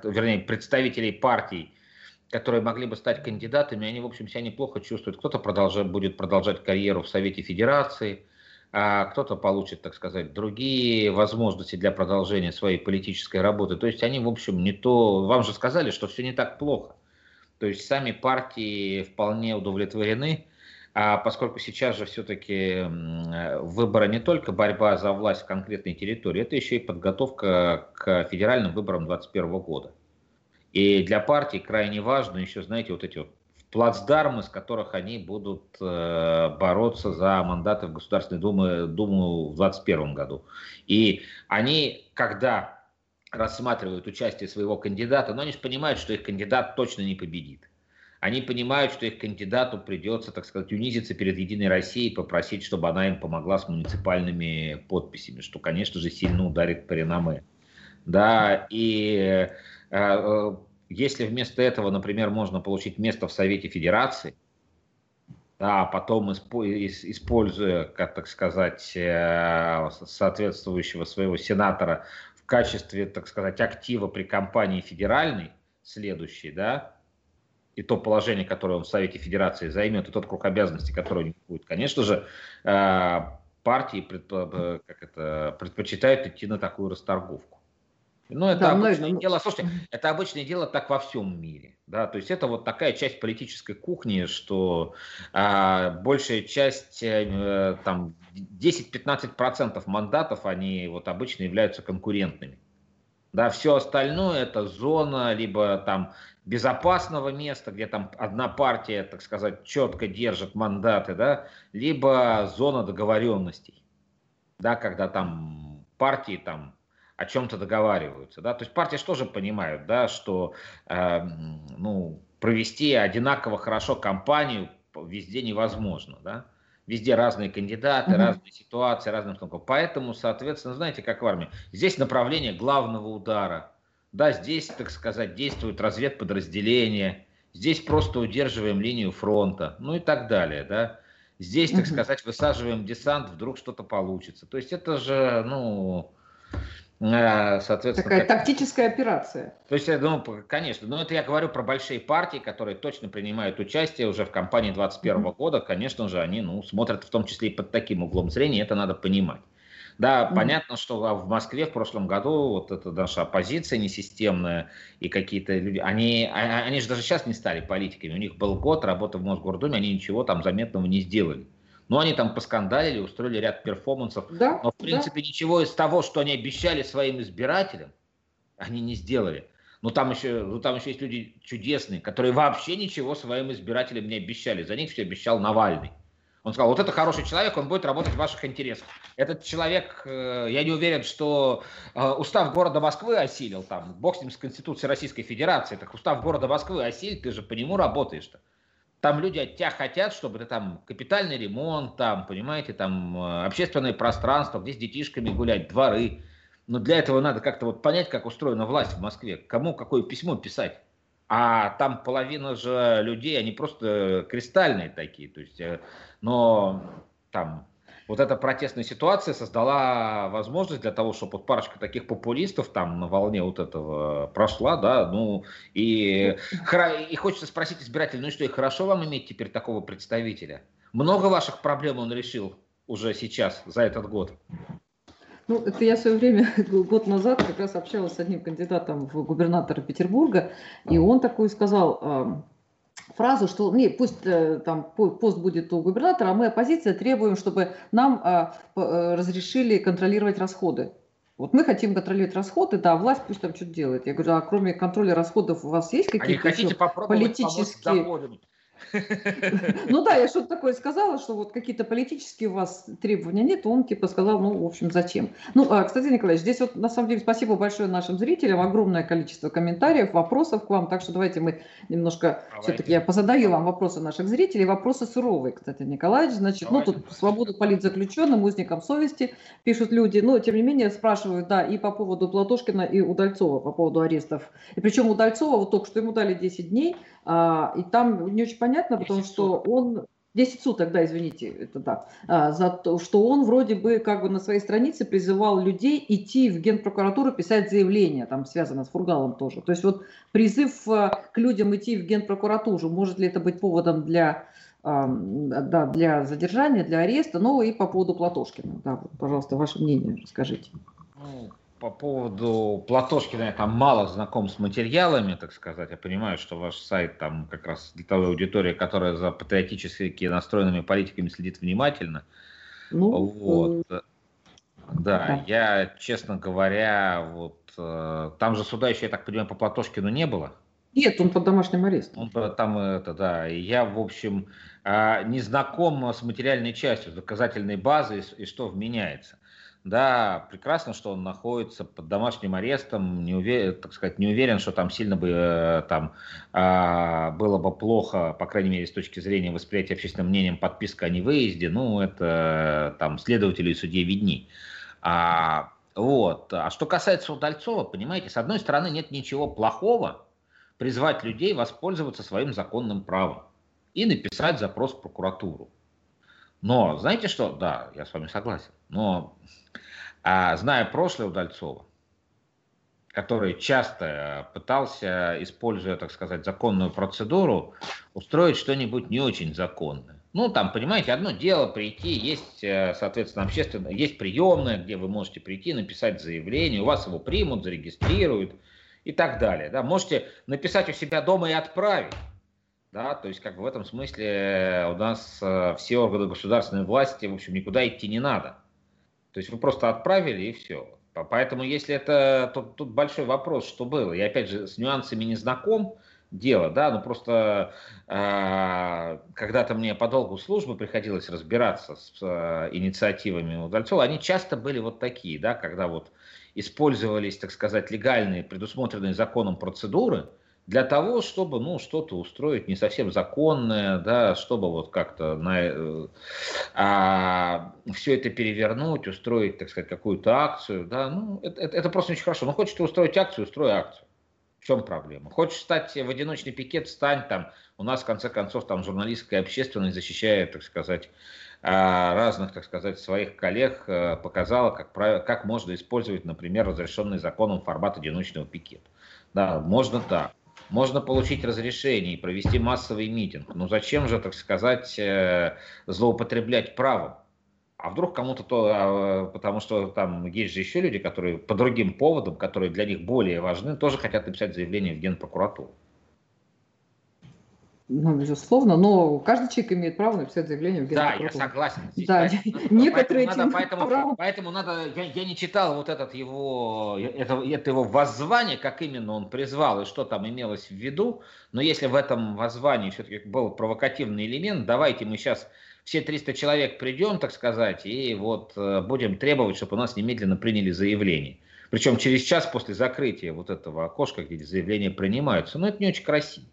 вернее, представителей партий, которые могли бы стать кандидатами, они, в общем, себя неплохо чувствуют. Кто-то продолжает, будет продолжать карьеру в Совете Федерации, а кто-то получит, так сказать, другие возможности для продолжения своей политической работы. То есть они, в общем, не то... Вам же сказали, что все не так плохо. То есть сами партии вполне удовлетворены, а поскольку сейчас же все-таки выборы не только борьба за власть в конкретной территории, это еще и подготовка к федеральным выборам 2021 года. И для партий крайне важно еще, знаете, вот эти вот плацдармы, с которых они будут э, бороться за мандаты в Государственной Думе, Думу в 2021 году. И они, когда рассматривают участие своего кандидата, но они же понимают, что их кандидат точно не победит. Они понимают, что их кандидату придется, так сказать, унизиться перед Единой Россией, попросить, чтобы она им помогла с муниципальными подписями, что, конечно же, сильно ударит по реноме. Да, и э, э если вместо этого, например, можно получить место в Совете Федерации, да, а потом, используя, как так сказать, э, соответствующего своего сенатора в качестве, так сказать, актива при кампании федеральной, следующей, да, и то положение, которое он в Совете Федерации займет, и тот круг обязанностей, который у него будет, конечно же, э, партии это, предпочитают идти на такую расторговку. Ну, это да, обычное наверное. дело. Слушайте, это обычное дело так во всем мире. Да? То есть это вот такая часть политической кухни, что а, большая часть, а, там, 10-15% мандатов, они вот обычно являются конкурентными. Да, все остальное это зона либо там безопасного места, где там одна партия, так сказать, четко держит мандаты, да, либо зона договоренностей, да, когда там партии там о чем-то договариваются, да, то есть партии же понимают, да, что, э, ну, провести одинаково хорошо кампанию везде невозможно, да, Везде разные кандидаты, угу. разные ситуации, разные Поэтому, соответственно, знаете, как в армии, здесь направление главного удара. Да, здесь, так сказать, действует разведподразделение, здесь просто удерживаем линию фронта, ну и так далее, да. Здесь, так сказать, высаживаем десант, вдруг что-то получится. То есть это же, ну, соответственно, Такая как... тактическая операция. То есть, ну, конечно, но это я говорю про большие партии, которые точно принимают участие уже в кампании 2021 mm-hmm. года. Конечно же, они ну, смотрят в том числе и под таким углом зрения, это надо понимать. Да, mm-hmm. понятно, что в Москве в прошлом году вот эта наша оппозиция несистемная и какие-то люди, они, а, они же даже сейчас не стали политиками. У них был год работы в Мосгордуме, они ничего там заметного не сделали. Ну, они там поскандалили, устроили ряд перформансов. Да, но, в принципе, да. ничего из того, что они обещали своим избирателям, они не сделали. Но там еще, ну, там еще есть люди чудесные, которые вообще ничего своим избирателям не обещали. За них все обещал Навальный. Он сказал, вот это хороший человек, он будет работать в ваших интересах. Этот человек, э, я не уверен, что э, устав города Москвы осилил, там, бог с ним с Конституцией Российской Федерации, так устав города Москвы осилил, ты же по нему работаешь-то. Там люди от тебя хотят, чтобы ты там капитальный ремонт, там, понимаете, там э, общественное пространство, где с детишками гулять, дворы. Но для этого надо как-то вот понять, как устроена власть в Москве, кому какое письмо писать. А там половина же людей, они просто кристальные такие. То есть, э, но там вот эта протестная ситуация создала возможность для того, чтобы вот парочка таких популистов там на волне вот этого прошла, да, ну, и, и хочется спросить избирателей, ну и что, и хорошо вам иметь теперь такого представителя? Много ваших проблем он решил уже сейчас, за этот год? Ну, это я в свое время, год назад, как раз общалась с одним кандидатом в губернатора Петербурга, и он такой сказал, фразу, что не, пусть э, там пост будет у губернатора, а мы, оппозиция, требуем, чтобы нам а, э, разрешили контролировать расходы. Вот мы хотим контролировать расходы, да, власть пусть там что-то делает. Я говорю, а кроме контроля расходов у вас есть какие-то а политические... Ну да, я что-то такое сказала, что вот какие-то политические у вас требования нет, он типа сказал, ну, в общем, зачем. Ну, а, кстати, Николай, здесь вот на самом деле спасибо большое нашим зрителям, огромное количество комментариев, вопросов к вам, так что давайте мы немножко, все-таки я позадаю вам вопросы наших зрителей, вопросы суровые, кстати, Николай, значит, ну, тут свободу политзаключенным, узникам совести, пишут люди, но, тем не менее, спрашивают, да, и по поводу Платошкина, и Удальцова, по поводу арестов. И причем Удальцова, вот только что ему дали 10 дней, а, и там не очень понятно, потому что он 10 суток, да, извините, это да, а, за то, что он вроде бы как бы на своей странице призывал людей идти в Генпрокуратуру писать заявление, там связано с Фургалом тоже. То есть вот призыв а, к людям идти в Генпрокуратуру, может ли это быть поводом для, да, для задержания, для ареста, ну и по поводу Платошкина, да, пожалуйста, ваше мнение расскажите. По поводу Платошкина я там мало знаком с материалами, так сказать. Я понимаю, что ваш сайт там как раз для той аудитории, которая за патриотически настроенными политиками следит внимательно. Ну, вот. Э... Да, да, я, честно говоря, вот э, там же суда еще, я так понимаю, по Платошкину не было. Нет, он под домашним арестом. Он там это, да. И я, в общем, э, не знаком с материальной частью, с доказательной базой и, и что вменяется. Да, прекрасно, что он находится под домашним арестом, не уверен, так сказать, не уверен, что там сильно бы э, там а, было бы плохо, по крайней мере, с точки зрения восприятия общественным мнением подписка о невыезде, ну, это там следователи и судьи видней. А, вот. А что касается Удальцова, понимаете, с одной стороны, нет ничего плохого призвать людей воспользоваться своим законным правом и написать запрос в прокуратуру. Но знаете что? Да, я с вами согласен. Но а, зная прошлое Удальцова, который часто пытался, используя, так сказать, законную процедуру, устроить что-нибудь не очень законное. Ну, там, понимаете, одно дело прийти, есть, э, соответственно, общественно, есть приемная, где вы можете прийти, написать заявление, у вас его примут, зарегистрируют и так далее. Да. Можете написать у себя дома и отправить. Да, то есть, как бы в этом смысле э, у нас э, все органы государственной власти, в общем, никуда идти не надо. То есть вы просто отправили и все. Поэтому, если это, тут, тут большой вопрос, что было. Я, опять же, с нюансами не знаком, дело, да, но просто э, когда-то мне по долгу службы приходилось разбираться с э, инициативами Удальцова, они часто были вот такие, да, когда вот использовались, так сказать, легальные, предусмотренные законом процедуры для того, чтобы, ну, что-то устроить не совсем законное, да, чтобы вот как-то на, э, а, все это перевернуть, устроить, так сказать, какую-то акцию, да, ну, это, это, это просто очень хорошо. Ну, хочешь ты устроить акцию, устрой акцию. В чем проблема? Хочешь стать в одиночный пикет, стань там. У нас, в конце концов, там журналистская общественность защищает, так сказать, а, разных, так сказать, своих коллег, э, показала, как, как можно использовать, например, разрешенный законом формат одиночного пикета. Да, можно так. Можно получить разрешение и провести массовый митинг. Но зачем же, так сказать, э, злоупотреблять правом? А вдруг кому-то то, а, потому что там есть же еще люди, которые по другим поводам, которые для них более важны, тоже хотят написать заявление в Генпрокуратуру. Ну, безусловно, но каждый человек имеет право написать заявление в Генпрокуратуру. Да, я согласен. Здесь, да, некоторые поэтому, надо, поэтому, право... поэтому надо, я, я не читал вот этот его, это, это его воззвание, как именно он призвал и что там имелось в виду, но если в этом воззвании все-таки был провокативный элемент, давайте мы сейчас все 300 человек придем, так сказать, и вот э, будем требовать, чтобы у нас немедленно приняли заявление. Причем через час после закрытия вот этого окошка, где заявления принимаются. Но это не очень красиво.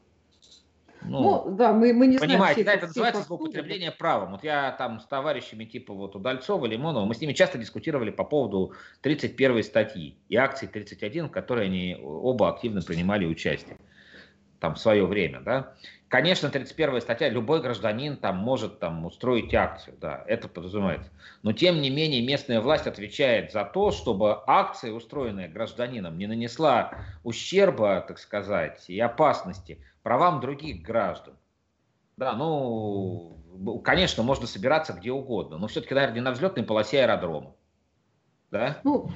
Ну, ну да, мы, мы не понимаете, знаем. Понимаете, да, это называется злоупотребление правом. Вот я там с товарищами типа вот Удальцова, Лимонова, мы с ними часто дискутировали по поводу 31 статьи и акции 31, в которой они оба активно принимали участие там в свое время, да. Конечно, 31 статья, любой гражданин там может там устроить акцию, да, это подразумевается. Но тем не менее местная власть отвечает за то, чтобы акция, устроенная гражданином, не нанесла ущерба, так сказать, и опасности правам других граждан. Да, ну, конечно, можно собираться где угодно, но все-таки, наверное, не на взлетной полосе аэродрома. Да? Ну,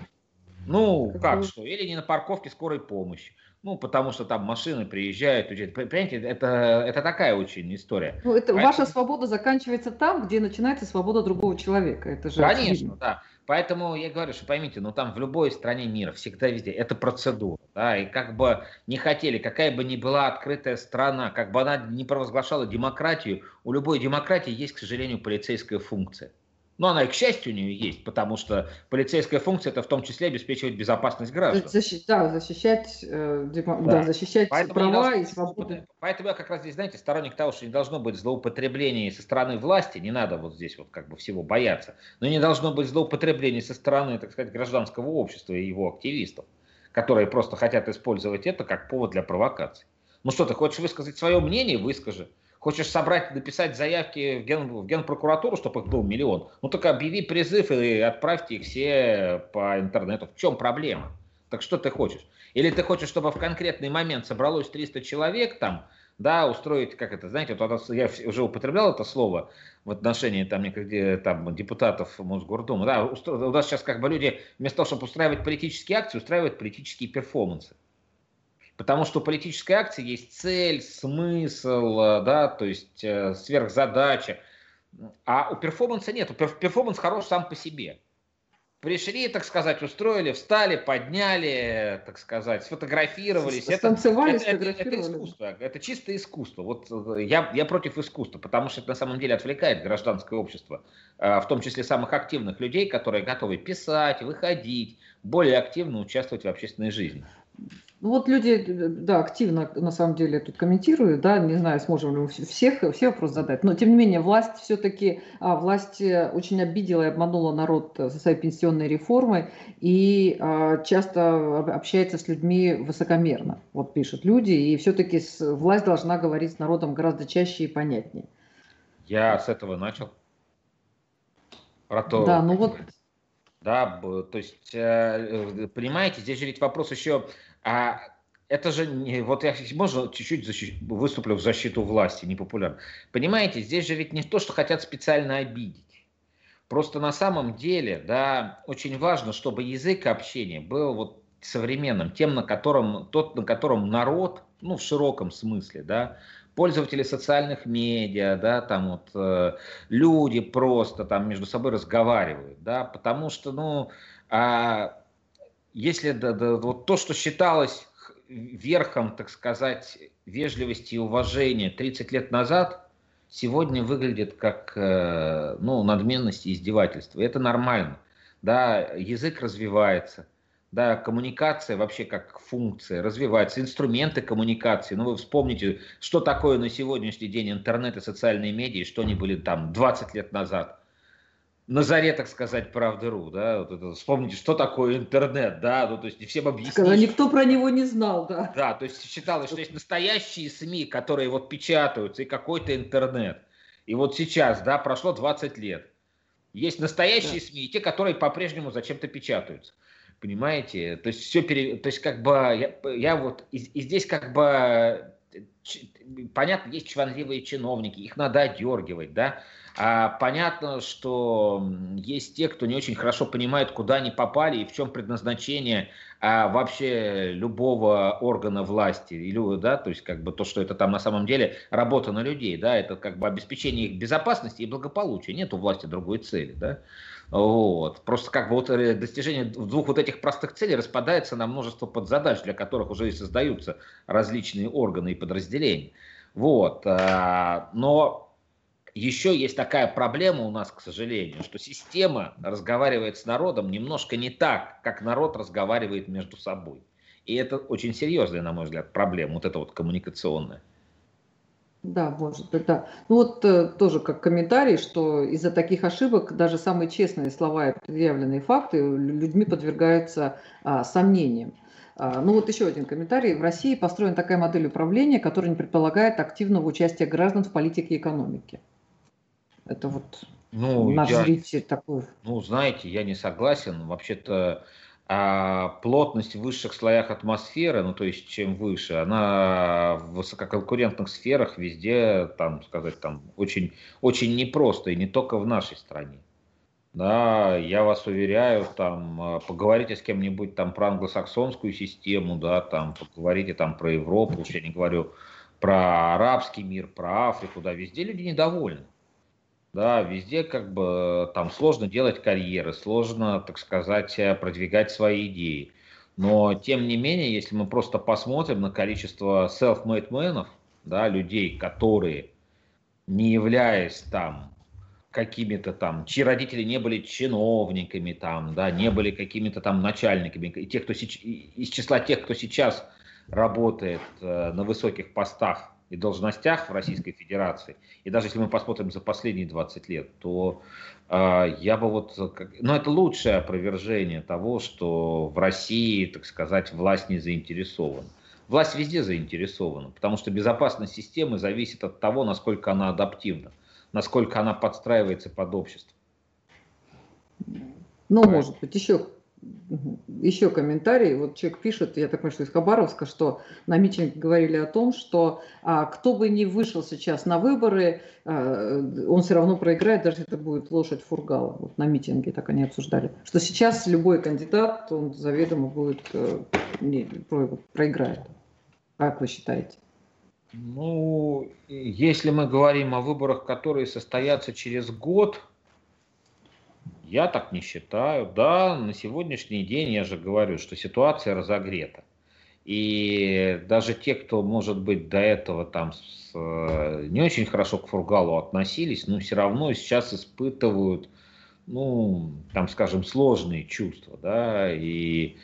ну как, что? Или не на парковке скорой помощи. Ну, потому что там машины приезжают, уезжают. Понимаете, это, это такая очень история. Ну, это Поэтому... ваша свобода заканчивается там, где начинается свобода другого человека. Это же Конечно, очевидно. да. Поэтому я говорю, что поймите, ну там в любой стране мира, всегда везде, это процедура. Да, и как бы не хотели, какая бы ни была открытая страна, как бы она не провозглашала демократию, у любой демократии есть, к сожалению, полицейская функция. Но она и, к счастью, у нее есть, потому что полицейская функция это в том числе обеспечивать безопасность граждан. Защищ, да, защищать, э, да. Да, защищать поэтому права и свободы. Поэтому я как раз здесь, знаете, сторонник того, что не должно быть злоупотреблений со стороны власти, не надо вот здесь вот как бы всего бояться, но не должно быть злоупотреблений со стороны, так сказать, гражданского общества и его активистов, которые просто хотят использовать это как повод для провокации. Ну что, ты хочешь высказать свое мнение, выскажи. Хочешь собрать, написать заявки в, ген, в Генпрокуратуру, чтобы их был миллион? Ну так объяви призыв и отправьте их все по интернету. В чем проблема? Так что ты хочешь? Или ты хочешь, чтобы в конкретный момент собралось 300 человек там, да, устроить, как это, знаете, вот я уже употреблял это слово в отношении там, где, там депутатов Мосгордума, да, у нас сейчас как бы люди вместо того, чтобы устраивать политические акции, устраивают политические перформансы. Потому что у политической акции есть цель, смысл, э, да, то есть э, сверхзадача. А у перформанса нет. Перформанс хорош сам по себе. Пришли, так сказать, устроили, встали, подняли, так сказать, сфотографировались. Станцевали, это, это, это, искусство, это чистое искусство. Вот э, я, я против искусства, потому что это на самом деле отвлекает гражданское общество, в том числе самых активных людей, которые готовы писать, выходить, более активно участвовать в общественной жизни. Ну вот люди, да, активно на самом деле тут комментируют, да, не знаю, сможем ли мы всех, все вопросы задать, но тем не менее власть все-таки, а, власть э, очень обидела и обманула народ со своей пенсионной реформой и а, часто общается с людьми высокомерно, вот пишут люди, и все-таки власть должна говорить с народом гораздо чаще и понятнее. Я с этого начал. Про то, да, ну вот Да, то есть, э, понимаете, здесь же ведь вопрос еще, а это же не, вот я можно чуть-чуть защищ, выступлю в защиту власти, непопулярно. Понимаете, здесь же ведь не то, что хотят специально обидеть. Просто на самом деле, да, очень важно, чтобы язык общения был вот современным, тем, на котором, тот, на котором народ, ну, в широком смысле, да, пользователи социальных медиа, да, там вот э, люди просто там между собой разговаривают, да, потому что, ну, а, если да, да, вот то, что считалось верхом, так сказать, вежливости и уважения 30 лет назад, сегодня выглядит как э, ну, надменность и издевательство. И это нормально. Да, язык развивается, да, коммуникация вообще как функция развивается, инструменты коммуникации. Ну, вы вспомните, что такое на сегодняшний день интернет и социальные медиа, что они были там 20 лет назад на заре, так сказать, правды.ру, да, вот это, вспомните, что такое интернет, да, ну, то есть всем объяснить. Когда никто про него не знал, да. Да, то есть считалось, что есть настоящие СМИ, которые вот печатаются, и какой-то интернет. И вот сейчас, да, прошло 20 лет. Есть настоящие да. СМИ, и те, которые по-прежнему зачем-то печатаются. Понимаете? То есть все пере... То есть как бы я, я вот... И, и здесь как бы... Понятно, есть чванливые чиновники, их надо одергивать, да, а понятно, что есть те, кто не очень хорошо понимает, куда они попали и в чем предназначение а вообще любого органа власти, или, да, то есть как бы то, что это там на самом деле работа на людей, да, это как бы обеспечение их безопасности и благополучия, нет у власти другой цели, да. Вот. Просто как бы вот э, достижение двух вот этих простых целей распадается на множество подзадач, для которых уже и создаются различные органы и подразделения. Вот. А, но еще есть такая проблема у нас, к сожалению, что система разговаривает с народом немножко не так, как народ разговаривает между собой. И это очень серьезная, на мой взгляд, проблема, вот эта вот коммуникационная. Да, может быть, да. Ну вот э, тоже как комментарий, что из-за таких ошибок даже самые честные слова и предъявленные факты людьми подвергаются а, сомнениям. А, ну вот еще один комментарий. В России построена такая модель управления, которая не предполагает активного участия граждан в политике и экономике. Это вот ну, наш я, зритель такой. Ну, знаете, я не согласен. Вообще-то а плотность в высших слоях атмосферы, ну то есть чем выше, она в высококонкурентных сферах везде, там сказать, там очень, очень непросто, и не только в нашей стране. Да, я вас уверяю, там, а, поговорите с кем-нибудь там про англосаксонскую систему, да, там, поговорите там про Европу, я не говорю про арабский мир, про Африку, да, везде люди недовольны да, везде как бы там сложно делать карьеры, сложно, так сказать, э, продвигать свои идеи. Но, тем не менее, если мы просто посмотрим на количество self-made менов, да, людей, которые, не являясь там какими-то там, чьи родители не были чиновниками там, да, не были какими-то там начальниками, и тех, кто из числа тех, кто сейчас работает э, на высоких постах и должностях в Российской Федерации, и даже если мы посмотрим за последние 20 лет, то э, я бы вот, ну это лучшее опровержение того, что в России, так сказать, власть не заинтересована. Власть везде заинтересована, потому что безопасность системы зависит от того, насколько она адаптивна, насколько она подстраивается под общество. Ну, может быть, еще еще комментарий. Вот человек пишет, я так понимаю, что из Хабаровска, что на митинге говорили о том, что а, кто бы ни вышел сейчас на выборы, а, он все равно проиграет, даже если это будет лошадь Фургала. Вот на митинге так они обсуждали. Что сейчас любой кандидат, он заведомо будет э, не, про, проиграет. Как вы считаете? Ну, если мы говорим о выборах, которые состоятся через год, я так не считаю. Да, на сегодняшний день я же говорю, что ситуация разогрета. И даже те, кто, может быть, до этого там с, э, не очень хорошо к Фургалу относились, но все равно сейчас испытывают, ну, там, скажем, сложные чувства, да, и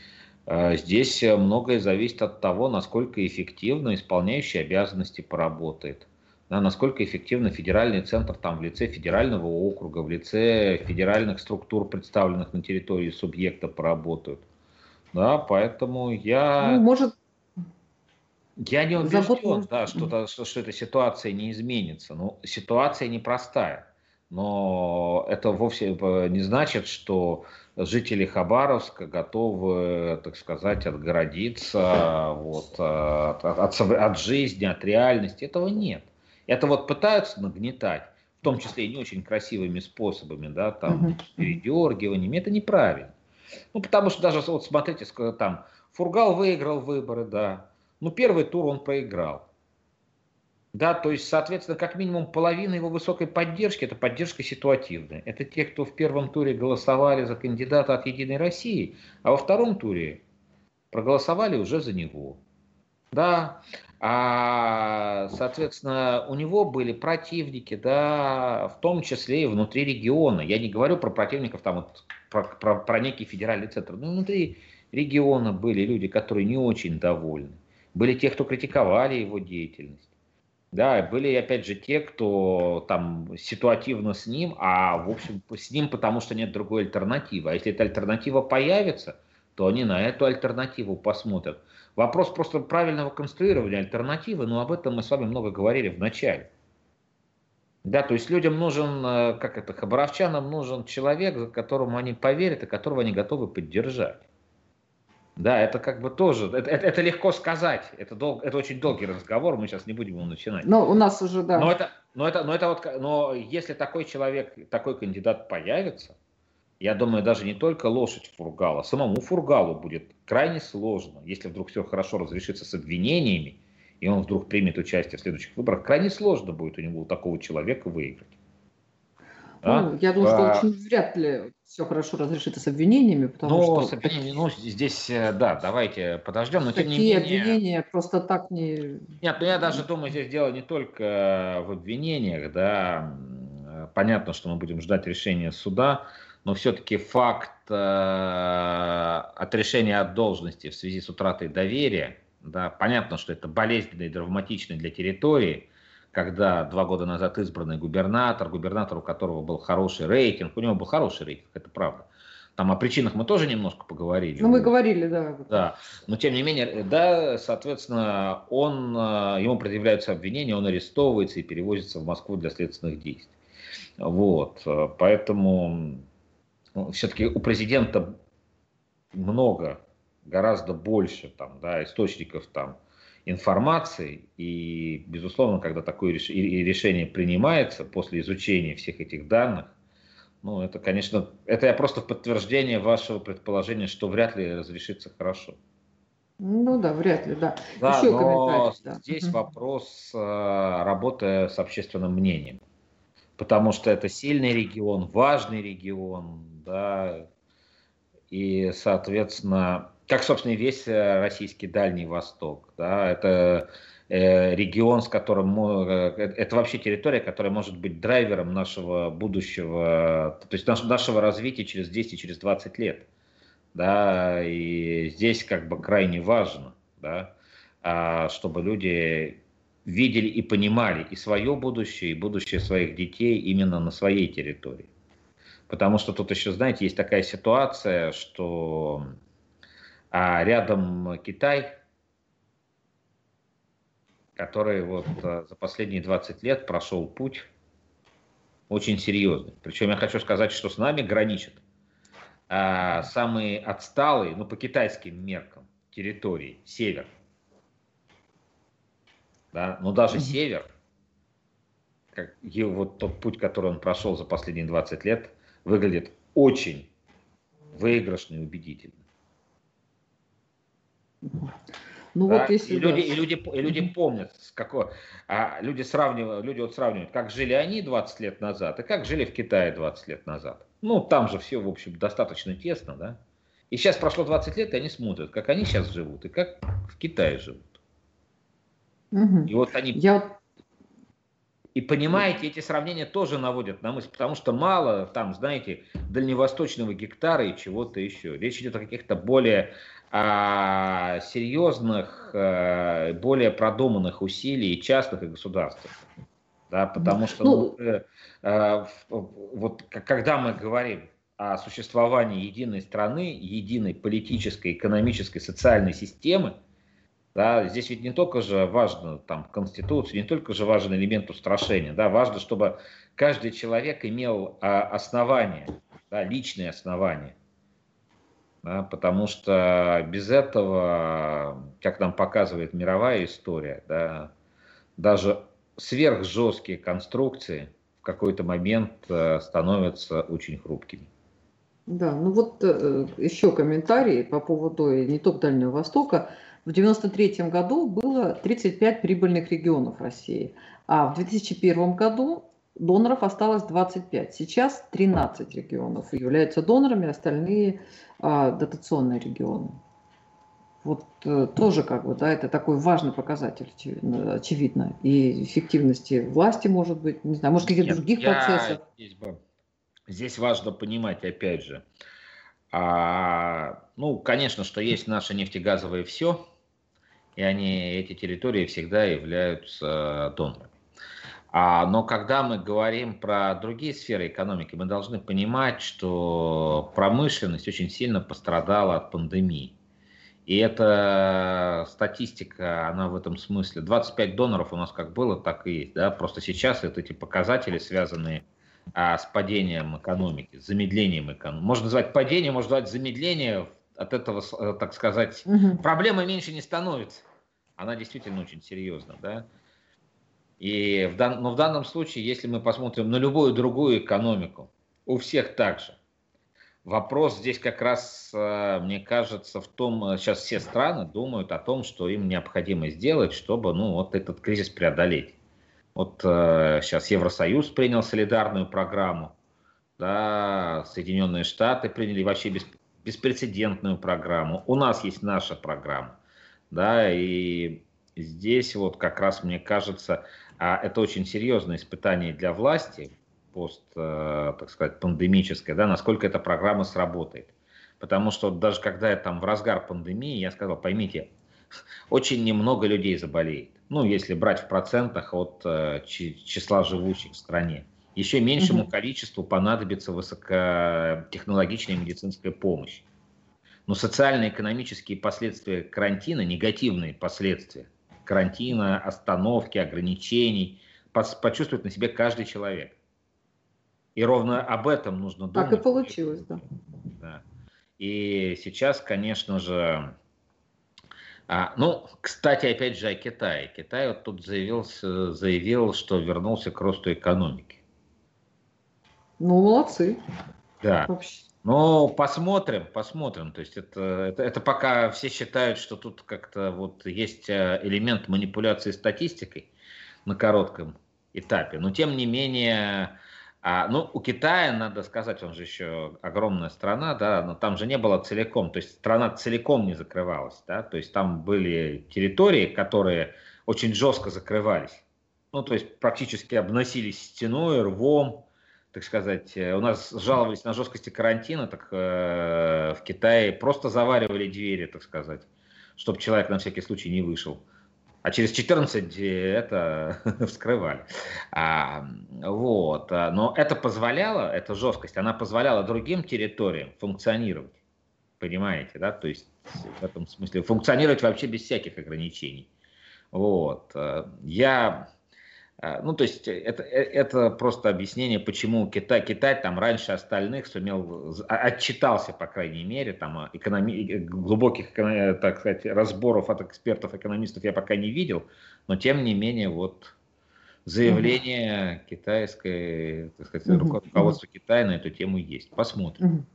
э, здесь многое зависит от того, насколько эффективно исполняющий обязанности поработает да, насколько эффективно федеральный центр там в лице федерального округа, в лице федеральных структур, представленных на территории субъекта, поработают. Да, поэтому я... Ну, может, я не убежден, да, что, что, что эта ситуация не изменится. Но ситуация непростая. но это вовсе не значит, что жители Хабаровска готовы, так сказать, отгородиться вот, от, от, от жизни, от реальности. Этого нет. Это вот пытаются нагнетать, в том числе и не очень красивыми способами, да, там, передергиваниями. Это неправильно. Ну, потому что даже, вот смотрите, там, Фургал выиграл выборы, да. Ну, первый тур он проиграл. Да, то есть, соответственно, как минимум половина его высокой поддержки – это поддержка ситуативная. Это те, кто в первом туре голосовали за кандидата от «Единой России», а во втором туре проголосовали уже за него. Да, а, соответственно, у него были противники, да, в том числе и внутри региона. Я не говорю про противников, там, вот, про, про, про некий федеральный центр, но внутри региона были люди, которые не очень довольны. Были те, кто критиковали его деятельность. Да, были опять же те, кто там ситуативно с ним, а в общем с ним, потому что нет другой альтернативы. А если эта альтернатива появится, то они на эту альтернативу посмотрят. Вопрос просто правильного конструирования альтернативы, но об этом мы с вами много говорили в начале. Да, то есть людям нужен, э, как это, хабаровчанам нужен человек, которому они поверят и которого они готовы поддержать. Да, это как бы тоже, это, это, это легко сказать, это, дол, это очень долгий разговор, мы сейчас не будем его начинать. Но у нас уже, да. Но это, но это, но это вот, но если такой человек, такой кандидат появится, я думаю, даже не только лошадь Фургала, самому Фургалу будет крайне сложно, если вдруг все хорошо разрешится с обвинениями, и он вдруг примет участие в следующих выборах, крайне сложно будет у него у такого человека выиграть. Ну, я думаю, а, что очень вряд ли все хорошо разрешится с обвинениями, потому ну, что... С обвинениями, ну, здесь, э, да, давайте подождем, но тем не менее... обвинения просто так не... Нет, ну я даже думаю, здесь дело не только в обвинениях, да, понятно, что мы будем ждать решения суда, но все-таки факт э, отрешения от должности в связи с утратой доверия, да, понятно, что это болезненно и драматично для территории, когда два года назад избранный губернатор, губернатор, у которого был хороший рейтинг, у него был хороший рейтинг, это правда. Там о причинах мы тоже немножко поговорили. Ну, мы говорили, да. Да, но тем не менее, да, соответственно, он, э, ему предъявляются обвинения, он арестовывается и перевозится в Москву для следственных действий. Вот, э, поэтому ну, все-таки у президента много, гораздо больше там, да, источников там, информации. И, безусловно, когда такое решение принимается после изучения всех этих данных, ну, это, конечно, это я просто в подтверждение вашего предположения, что вряд ли разрешится хорошо. Ну да, вряд ли, да. да Еще но да. здесь угу. вопрос э, работы с общественным мнением. Потому что это сильный регион, важный регион, да, и, соответственно, как, собственно, и весь э, российский Дальний Восток. Да, это э, регион, с которым э, это вообще территория, которая может быть драйвером нашего будущего, то есть нашего развития через 10 через 20 лет. Да, и здесь как бы крайне важно, да, а, чтобы люди видели и понимали и свое будущее, и будущее своих детей именно на своей территории. Потому что тут еще, знаете, есть такая ситуация, что а рядом Китай, который вот э, за последние 20 лет прошел путь очень серьезный. Причем я хочу сказать, что с нами граничат а, самые отсталые, ну по китайским меркам, территории, север. Да? Но даже север, как, и вот тот путь, который он прошел за последние 20 лет, выглядит очень выигрышно и убедительно. Ну да? вот если и люди, и люди, и люди помнят, с какого, а люди сравнивают, люди вот сравнивают, как жили они 20 лет назад и как жили в Китае 20 лет назад. Ну, там же все, в общем, достаточно тесно, да. И сейчас прошло 20 лет, и они смотрят, как они сейчас живут и как в Китае живут. Угу. И вот они... Я... И понимаете, эти сравнения тоже наводят на мысль, потому что мало там, знаете, дальневосточного гектара и чего-то еще. Речь идет о каких-то более а, серьезных, э, более продуманных усилий частных и государственных. Да, потому что ну, э, э, вот когда мы говорим о существовании единой страны, единой политической, экономической, социальной системы, Да, здесь ведь не только же важно там Конституция, не только же важен элемент устрашения, да, важно, чтобы каждый человек имел а, основания, да, личные основания. Да, потому что без этого, как нам показывает мировая история, да, даже сверхжесткие конструкции в какой-то момент э, становятся очень хрупкими. Да, ну вот э, еще комментарий по поводу не только Дальнего Востока. В 1993 году было 35 прибыльных регионов России, а в 2001 году доноров осталось 25. Сейчас 13 регионов являются донорами, остальные а, дотационные регионы. Вот э, тоже как бы, да, это такой важный показатель, очевидно, очевидно. И эффективности власти, может быть, не знаю, может, каких-то других процессов. Здесь, бы, здесь важно понимать, опять же, а, ну, конечно, что есть наше нефтегазовое все, и они, эти территории всегда являются донорами. А, но когда мы говорим про другие сферы экономики, мы должны понимать, что промышленность очень сильно пострадала от пандемии. И эта статистика, она в этом смысле. 25 доноров у нас как было, так и есть. Да? Просто сейчас это эти показатели, связанные а, с падением экономики, замедлением экономики. Можно назвать падение, можно назвать замедление. От этого, э, так сказать, угу. проблемы меньше не становится. Она действительно очень серьезна. Да? И в дан... Но в данном случае, если мы посмотрим на любую другую экономику, у всех так же. Вопрос здесь как раз, э, мне кажется, в том, сейчас э, все страны думают о том, что им необходимо сделать, чтобы ну, вот этот кризис преодолеть. Вот сейчас Евросоюз принял солидарную программу, да, Соединенные Штаты приняли вообще бес, беспрецедентную программу. У нас есть наша программа, да, и здесь вот как раз мне кажется, а это очень серьезное испытание для власти, пост, э, так сказать, пандемическое, да, насколько эта программа сработает. Потому что даже когда я там в разгар пандемии, я сказал, поймите, очень немного людей заболеет. Ну, если брать в процентах от э, числа живущих в стране. Еще меньшему угу. количеству понадобится высокотехнологичная медицинская помощь. Но социально-экономические последствия карантина, негативные последствия карантина, остановки, ограничений, почувствует на себе каждый человек. И ровно об этом нужно думать. Так и получилось, да. да. И сейчас, конечно же, а, ну, кстати, опять же о Китае. Китай вот тут заявил, заявил, что вернулся к росту экономики. Ну, молодцы. Да. Вообще. Ну, посмотрим, посмотрим. То есть это, это, это пока все считают, что тут как-то вот есть э, элемент манипуляции статистикой на коротком этапе. Но тем не менее, а, ну, у Китая, надо сказать, он же еще огромная страна, да, но там же не было целиком, то есть страна целиком не закрывалась, да, то есть там были территории, которые очень жестко закрывались, ну, то есть практически обносились стеной, рвом, так сказать, э, у нас жаловались на жесткости карантина, так э, в Китае просто заваривали двери, так сказать, чтобы человек на всякий случай не вышел а через 14 это вскрывали. А, вот. А, но это позволяло, эта жесткость, она позволяла другим территориям функционировать. Понимаете, да? То есть в этом смысле функционировать вообще без всяких ограничений. Вот. А, я ну, то есть э, это, э, это просто объяснение, почему Китай, Китай там раньше остальных сумел, а, отчитался, по крайней мере, там экономи, глубоких, так сказать, разборов от экспертов, экономистов я пока не видел, но тем не менее вот заявление китайской, так сказать, руководства Китая на эту тему есть. Посмотрим.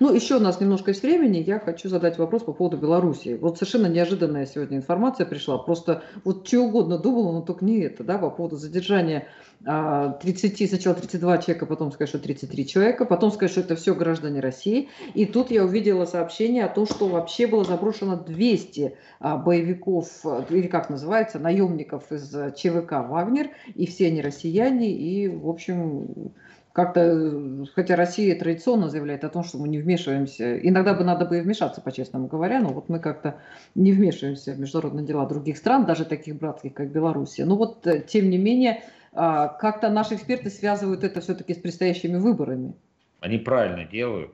Ну, еще у нас немножко есть времени. Я хочу задать вопрос по поводу Беларуси. Вот совершенно неожиданная сегодня информация пришла. Просто вот что угодно думала, но только не это, да, по поводу задержания 30, а, сначала 32 человека, потом сказать, что 33 человека, потом сказать, что это все граждане России. И тут я увидела сообщение о том, что вообще было заброшено 200 а, боевиков, или как называется, наемников из ЧВК «Вагнер», и все они россияне, и, в общем, как-то, хотя Россия традиционно заявляет о том, что мы не вмешиваемся, иногда бы надо бы и вмешаться, по-честному говоря, но вот мы как-то не вмешиваемся в международные дела других стран, даже таких братских, как Белоруссия. Но вот, э, тем не менее, как-то наши эксперты связывают это все-таки с предстоящими выборами. Они правильно делают.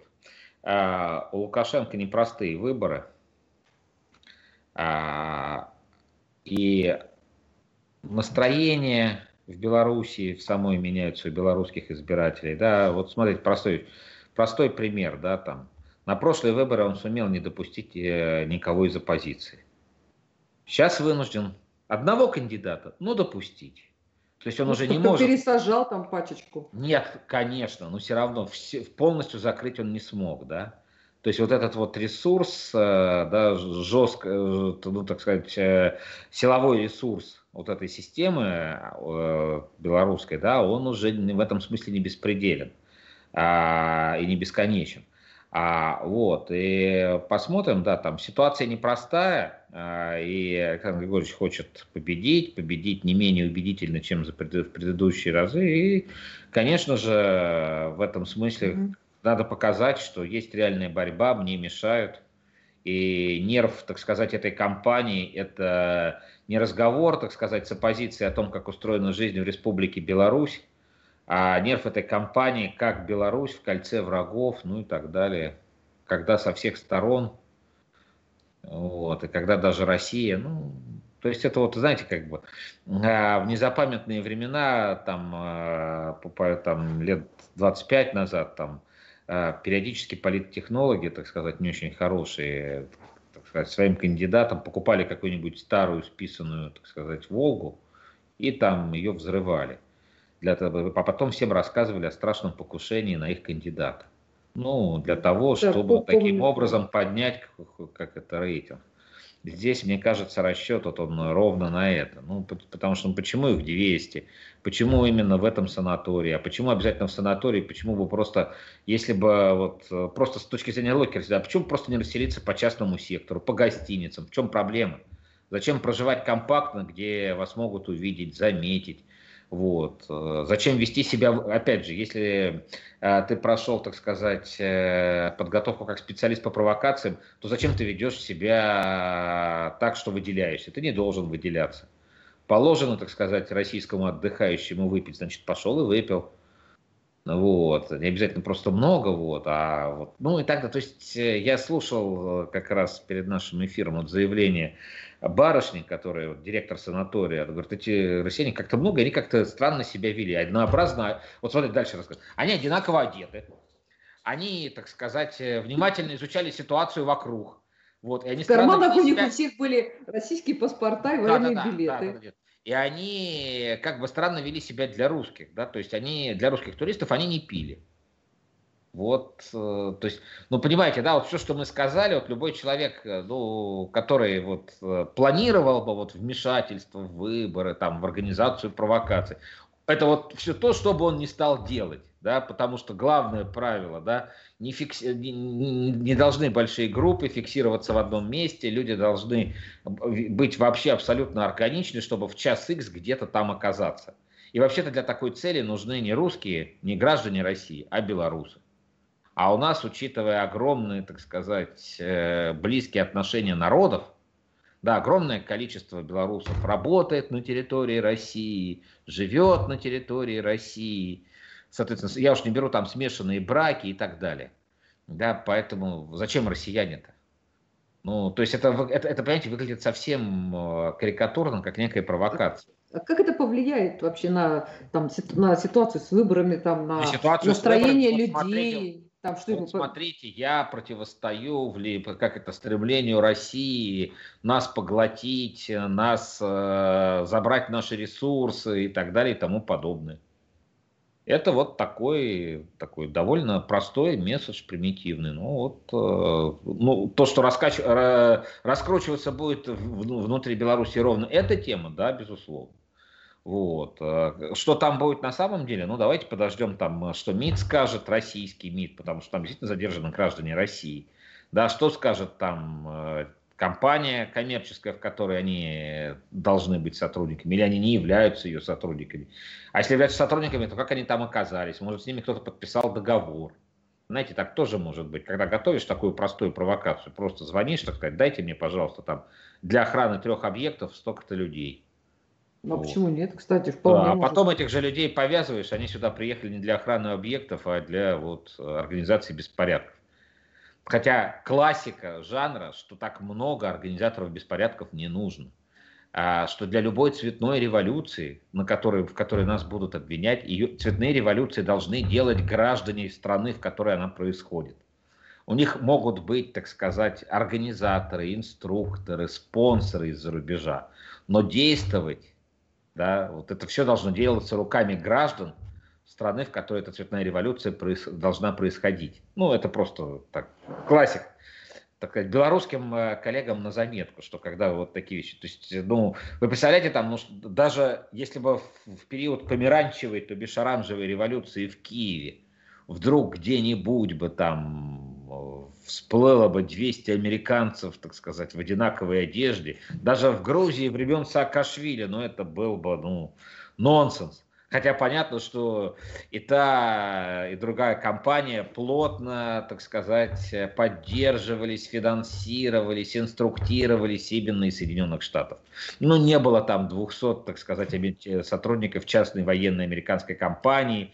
А, у Лукашенко непростые выборы. А, И настроение в Беларуси в самой меняются у белорусских избирателей. Да, вот смотрите, простой, простой пример, да, там. На прошлые выборы он сумел не допустить э, никого из оппозиции. Сейчас вынужден одного кандидата, ну, допустить. То есть он ну, уже не может... пересажал там пачечку. Нет, конечно, но все равно все, полностью закрыть он не смог, да. То есть вот этот вот ресурс, э, да, жестко, э, ну, так сказать, силовой ресурс вот этой системы белорусской, да, он уже в этом смысле не беспределен а, и не бесконечен. А, вот, и посмотрим, да, там ситуация непростая, и Александр Григорьевич хочет победить, победить не менее убедительно, чем в предыдущие разы. И, конечно же, в этом смысле mm-hmm. надо показать, что есть реальная борьба, мне мешают. И нерв, так сказать, этой кампании – это не разговор, так сказать, с оппозицией о том, как устроена жизнь в Республике Беларусь, а нерв этой кампании, как Беларусь в кольце врагов, ну и так далее, когда со всех сторон, вот, и когда даже Россия, ну, то есть это вот, знаете, как бы а, в незапамятные времена, там, а, там лет 25 назад, там, а, периодически политтехнологи, так сказать, не очень хорошие, так сказать, своим кандидатам покупали какую-нибудь старую списанную, так сказать, Волгу и там ее взрывали для того, а потом всем рассказывали о страшном покушении на их кандидата. Ну, для того, чтобы да, таким образом поднять, как это, рейтинг. Здесь, мне кажется, расчет вот он ровно на это. Ну, потому что ну, почему их 200? Почему именно в этом санатории? А почему обязательно в санатории? Почему бы просто, если бы вот просто с точки зрения логики, а почему просто не расселиться по частному сектору, по гостиницам? В чем проблема? Зачем проживать компактно, где вас могут увидеть, заметить? Вот. Э, зачем вести себя, опять же, если э, ты прошел, так сказать, э, подготовку как специалист по провокациям, то зачем ты ведешь себя так, что выделяешься? Ты не должен выделяться. Положено, так сказать, российскому отдыхающему выпить, значит, пошел и выпил. Вот. Не обязательно просто много, вот, а вот, ну и так-то, то есть я слушал как раз перед нашим эфиром вот заявление барышни, которая вот, директор санатория, она говорит, эти россияне как-то много, они как-то странно себя вели, однообразно. Вот смотрите, дальше расскажу. Они одинаково одеты, они, так сказать, э, внимательно изучали ситуацию вокруг. Вот, и они в карманах у них себя... у всех были российские паспорта и военные да, да, билеты. Да, да, да. И они как бы странно вели себя для русских, да, то есть они для русских туристов они не пили. Вот, э, то есть, ну, понимаете, да, вот все, что мы сказали, вот любой человек, э, ну, который вот э, планировал бы вот вмешательство в выборы, там, в организацию провокаций, это вот все то, что бы он не стал делать, да, потому что главное правило, да, не, фикси... не, не должны большие группы фиксироваться в одном месте, люди должны быть вообще абсолютно органичны, чтобы в час X где-то там оказаться. И вообще-то для такой цели нужны не русские, не граждане России, а белорусы. А у нас, учитывая огромные, так сказать, э, близкие отношения народов, да, огромное количество белорусов работает на территории России, живет на территории России. Соответственно, я уж не беру там смешанные браки и так далее. Да, поэтому зачем россияне-то? Ну, то есть это, это, это, понимаете, выглядит совсем э, карикатурно, как некая провокация. А как это повлияет вообще на, там, на ситуацию с выборами, там, на, на настроение людей? Там что вот смотрите, я противостою в, как это, стремлению России нас поглотить, нас э, забрать наши ресурсы и так далее и тому подобное. Это вот такой, такой довольно простой месседж, примитивный. Ну, вот, э, ну, то, что раскач... раскручиваться будет внутри Беларуси ровно эта тема, да, безусловно. Вот. Э, что там будет на самом деле? Ну, давайте подождем там, э, что МИД скажет, российский МИД, потому что там действительно задержаны граждане России. Да, что скажет там э, компания коммерческая, в которой они должны быть сотрудниками, или они не являются ее сотрудниками. А если являются сотрудниками, то как они там оказались? Может, с ними кто-то подписал договор. Знаете, так тоже может быть. Когда готовишь такую простую провокацию, просто звонишь, так сказать, дайте мне, пожалуйста, там для охраны трех объектов столько-то людей. Ну, а вот. почему нет? Кстати, вполне да, А потом этих же людей повязываешь, они сюда приехали не для охраны объектов, а для вот, организации беспорядков. Хотя классика жанра, что так много организаторов беспорядков не нужно. а, что для любой цветной революции, на которой, в которой нас будут обвинять, ее, цветные революции должны делать граждане страны, в которой она происходит. У них могут быть, так сказать, организаторы, инструкторы, спонсоры из-за рубежа. Но действовать, да, вот это все должно делаться руками граждан страны, в которой эта цветная революция проис должна происходить. Ну, это просто так, классик так сказать, белорусским э, коллегам на заметку, что когда вот такие вещи, то есть, ну, вы представляете, там, ну, даже если бы в, период померанчевой, то бишь оранжевой революции в Киеве вдруг где-нибудь бы там всплыло бы 200 американцев, так сказать, в одинаковой одежде, даже в Грузии времен Саакашвили, ну, это был бы, ну, нонсенс. Хотя понятно, что и та, и другая компания плотно, так сказать, поддерживались, финансировались, инструктировались именно из Соединенных Штатов. Ну, не было там 200, так сказать, сотрудников частной военной американской компании,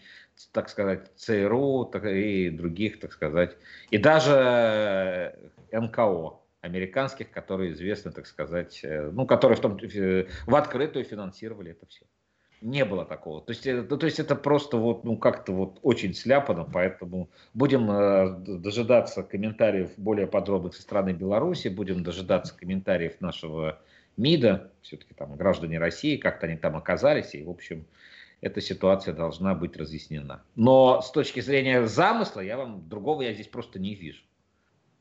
так сказать, ЦРУ и других, так сказать, и даже НКО американских, которые известны, так сказать, э, ну, которые в, том, в открытую финансировали это все. Не было такого. То есть, ну, то есть это просто вот, ну, как-то вот очень сляпано, поэтому будем э, дожидаться комментариев более подробных со стороны Беларуси, будем дожидаться комментариев нашего МИДа, все-таки там граждане России, как-то они там оказались, и, в общем, эта ситуация должна быть разъяснена. Но с точки зрения замысла, я вам другого я здесь просто не вижу.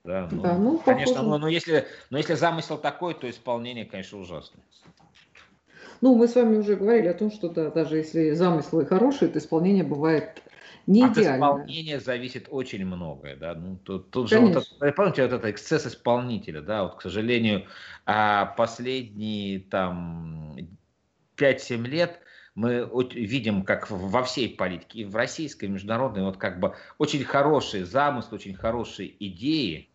Да, ну, да, ну, конечно, но, но, если, но если замысел такой, то исполнение, конечно, ужасное. Ну, мы с вами уже говорили о том, что да, даже если замыслы хорошие, то исполнение бывает не От идеально. От исполнения зависит очень многое, да. Ну, тут, тут же вот помните, вот это эксцесс исполнителя, да, вот, к сожалению, а, последние там 5-7 лет мы видим, как во всей политике, и в российской, и в международной, вот как бы очень хорошие замыслы, очень хорошие идеи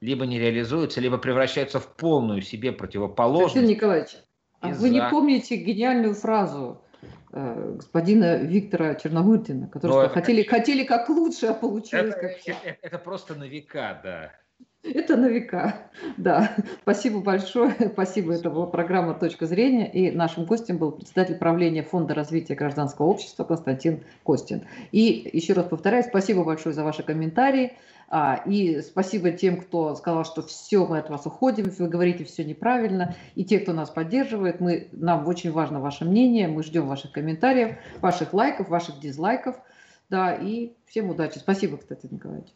либо не реализуются, либо превращаются в полную себе противоположность. Сергей Николаевич, а вы не помните гениальную фразу э, господина Виктора Черномырдина, который что, хотели, как... хотели как лучше, а получилось это, как... Это, это просто на века, да. Это на века, да. Спасибо большое. Спасибо. Это была программа «Точка зрения». И нашим гостем был председатель правления Фонда развития гражданского общества Константин Костин. И еще раз повторяю, спасибо большое за ваши комментарии. А, и спасибо тем, кто сказал, что все, мы от вас уходим, вы говорите все неправильно. И те, кто нас поддерживает, мы, нам очень важно ваше мнение, мы ждем ваших комментариев, ваших лайков, ваших дизлайков. Да, и всем удачи. Спасибо, кстати, Николаевич.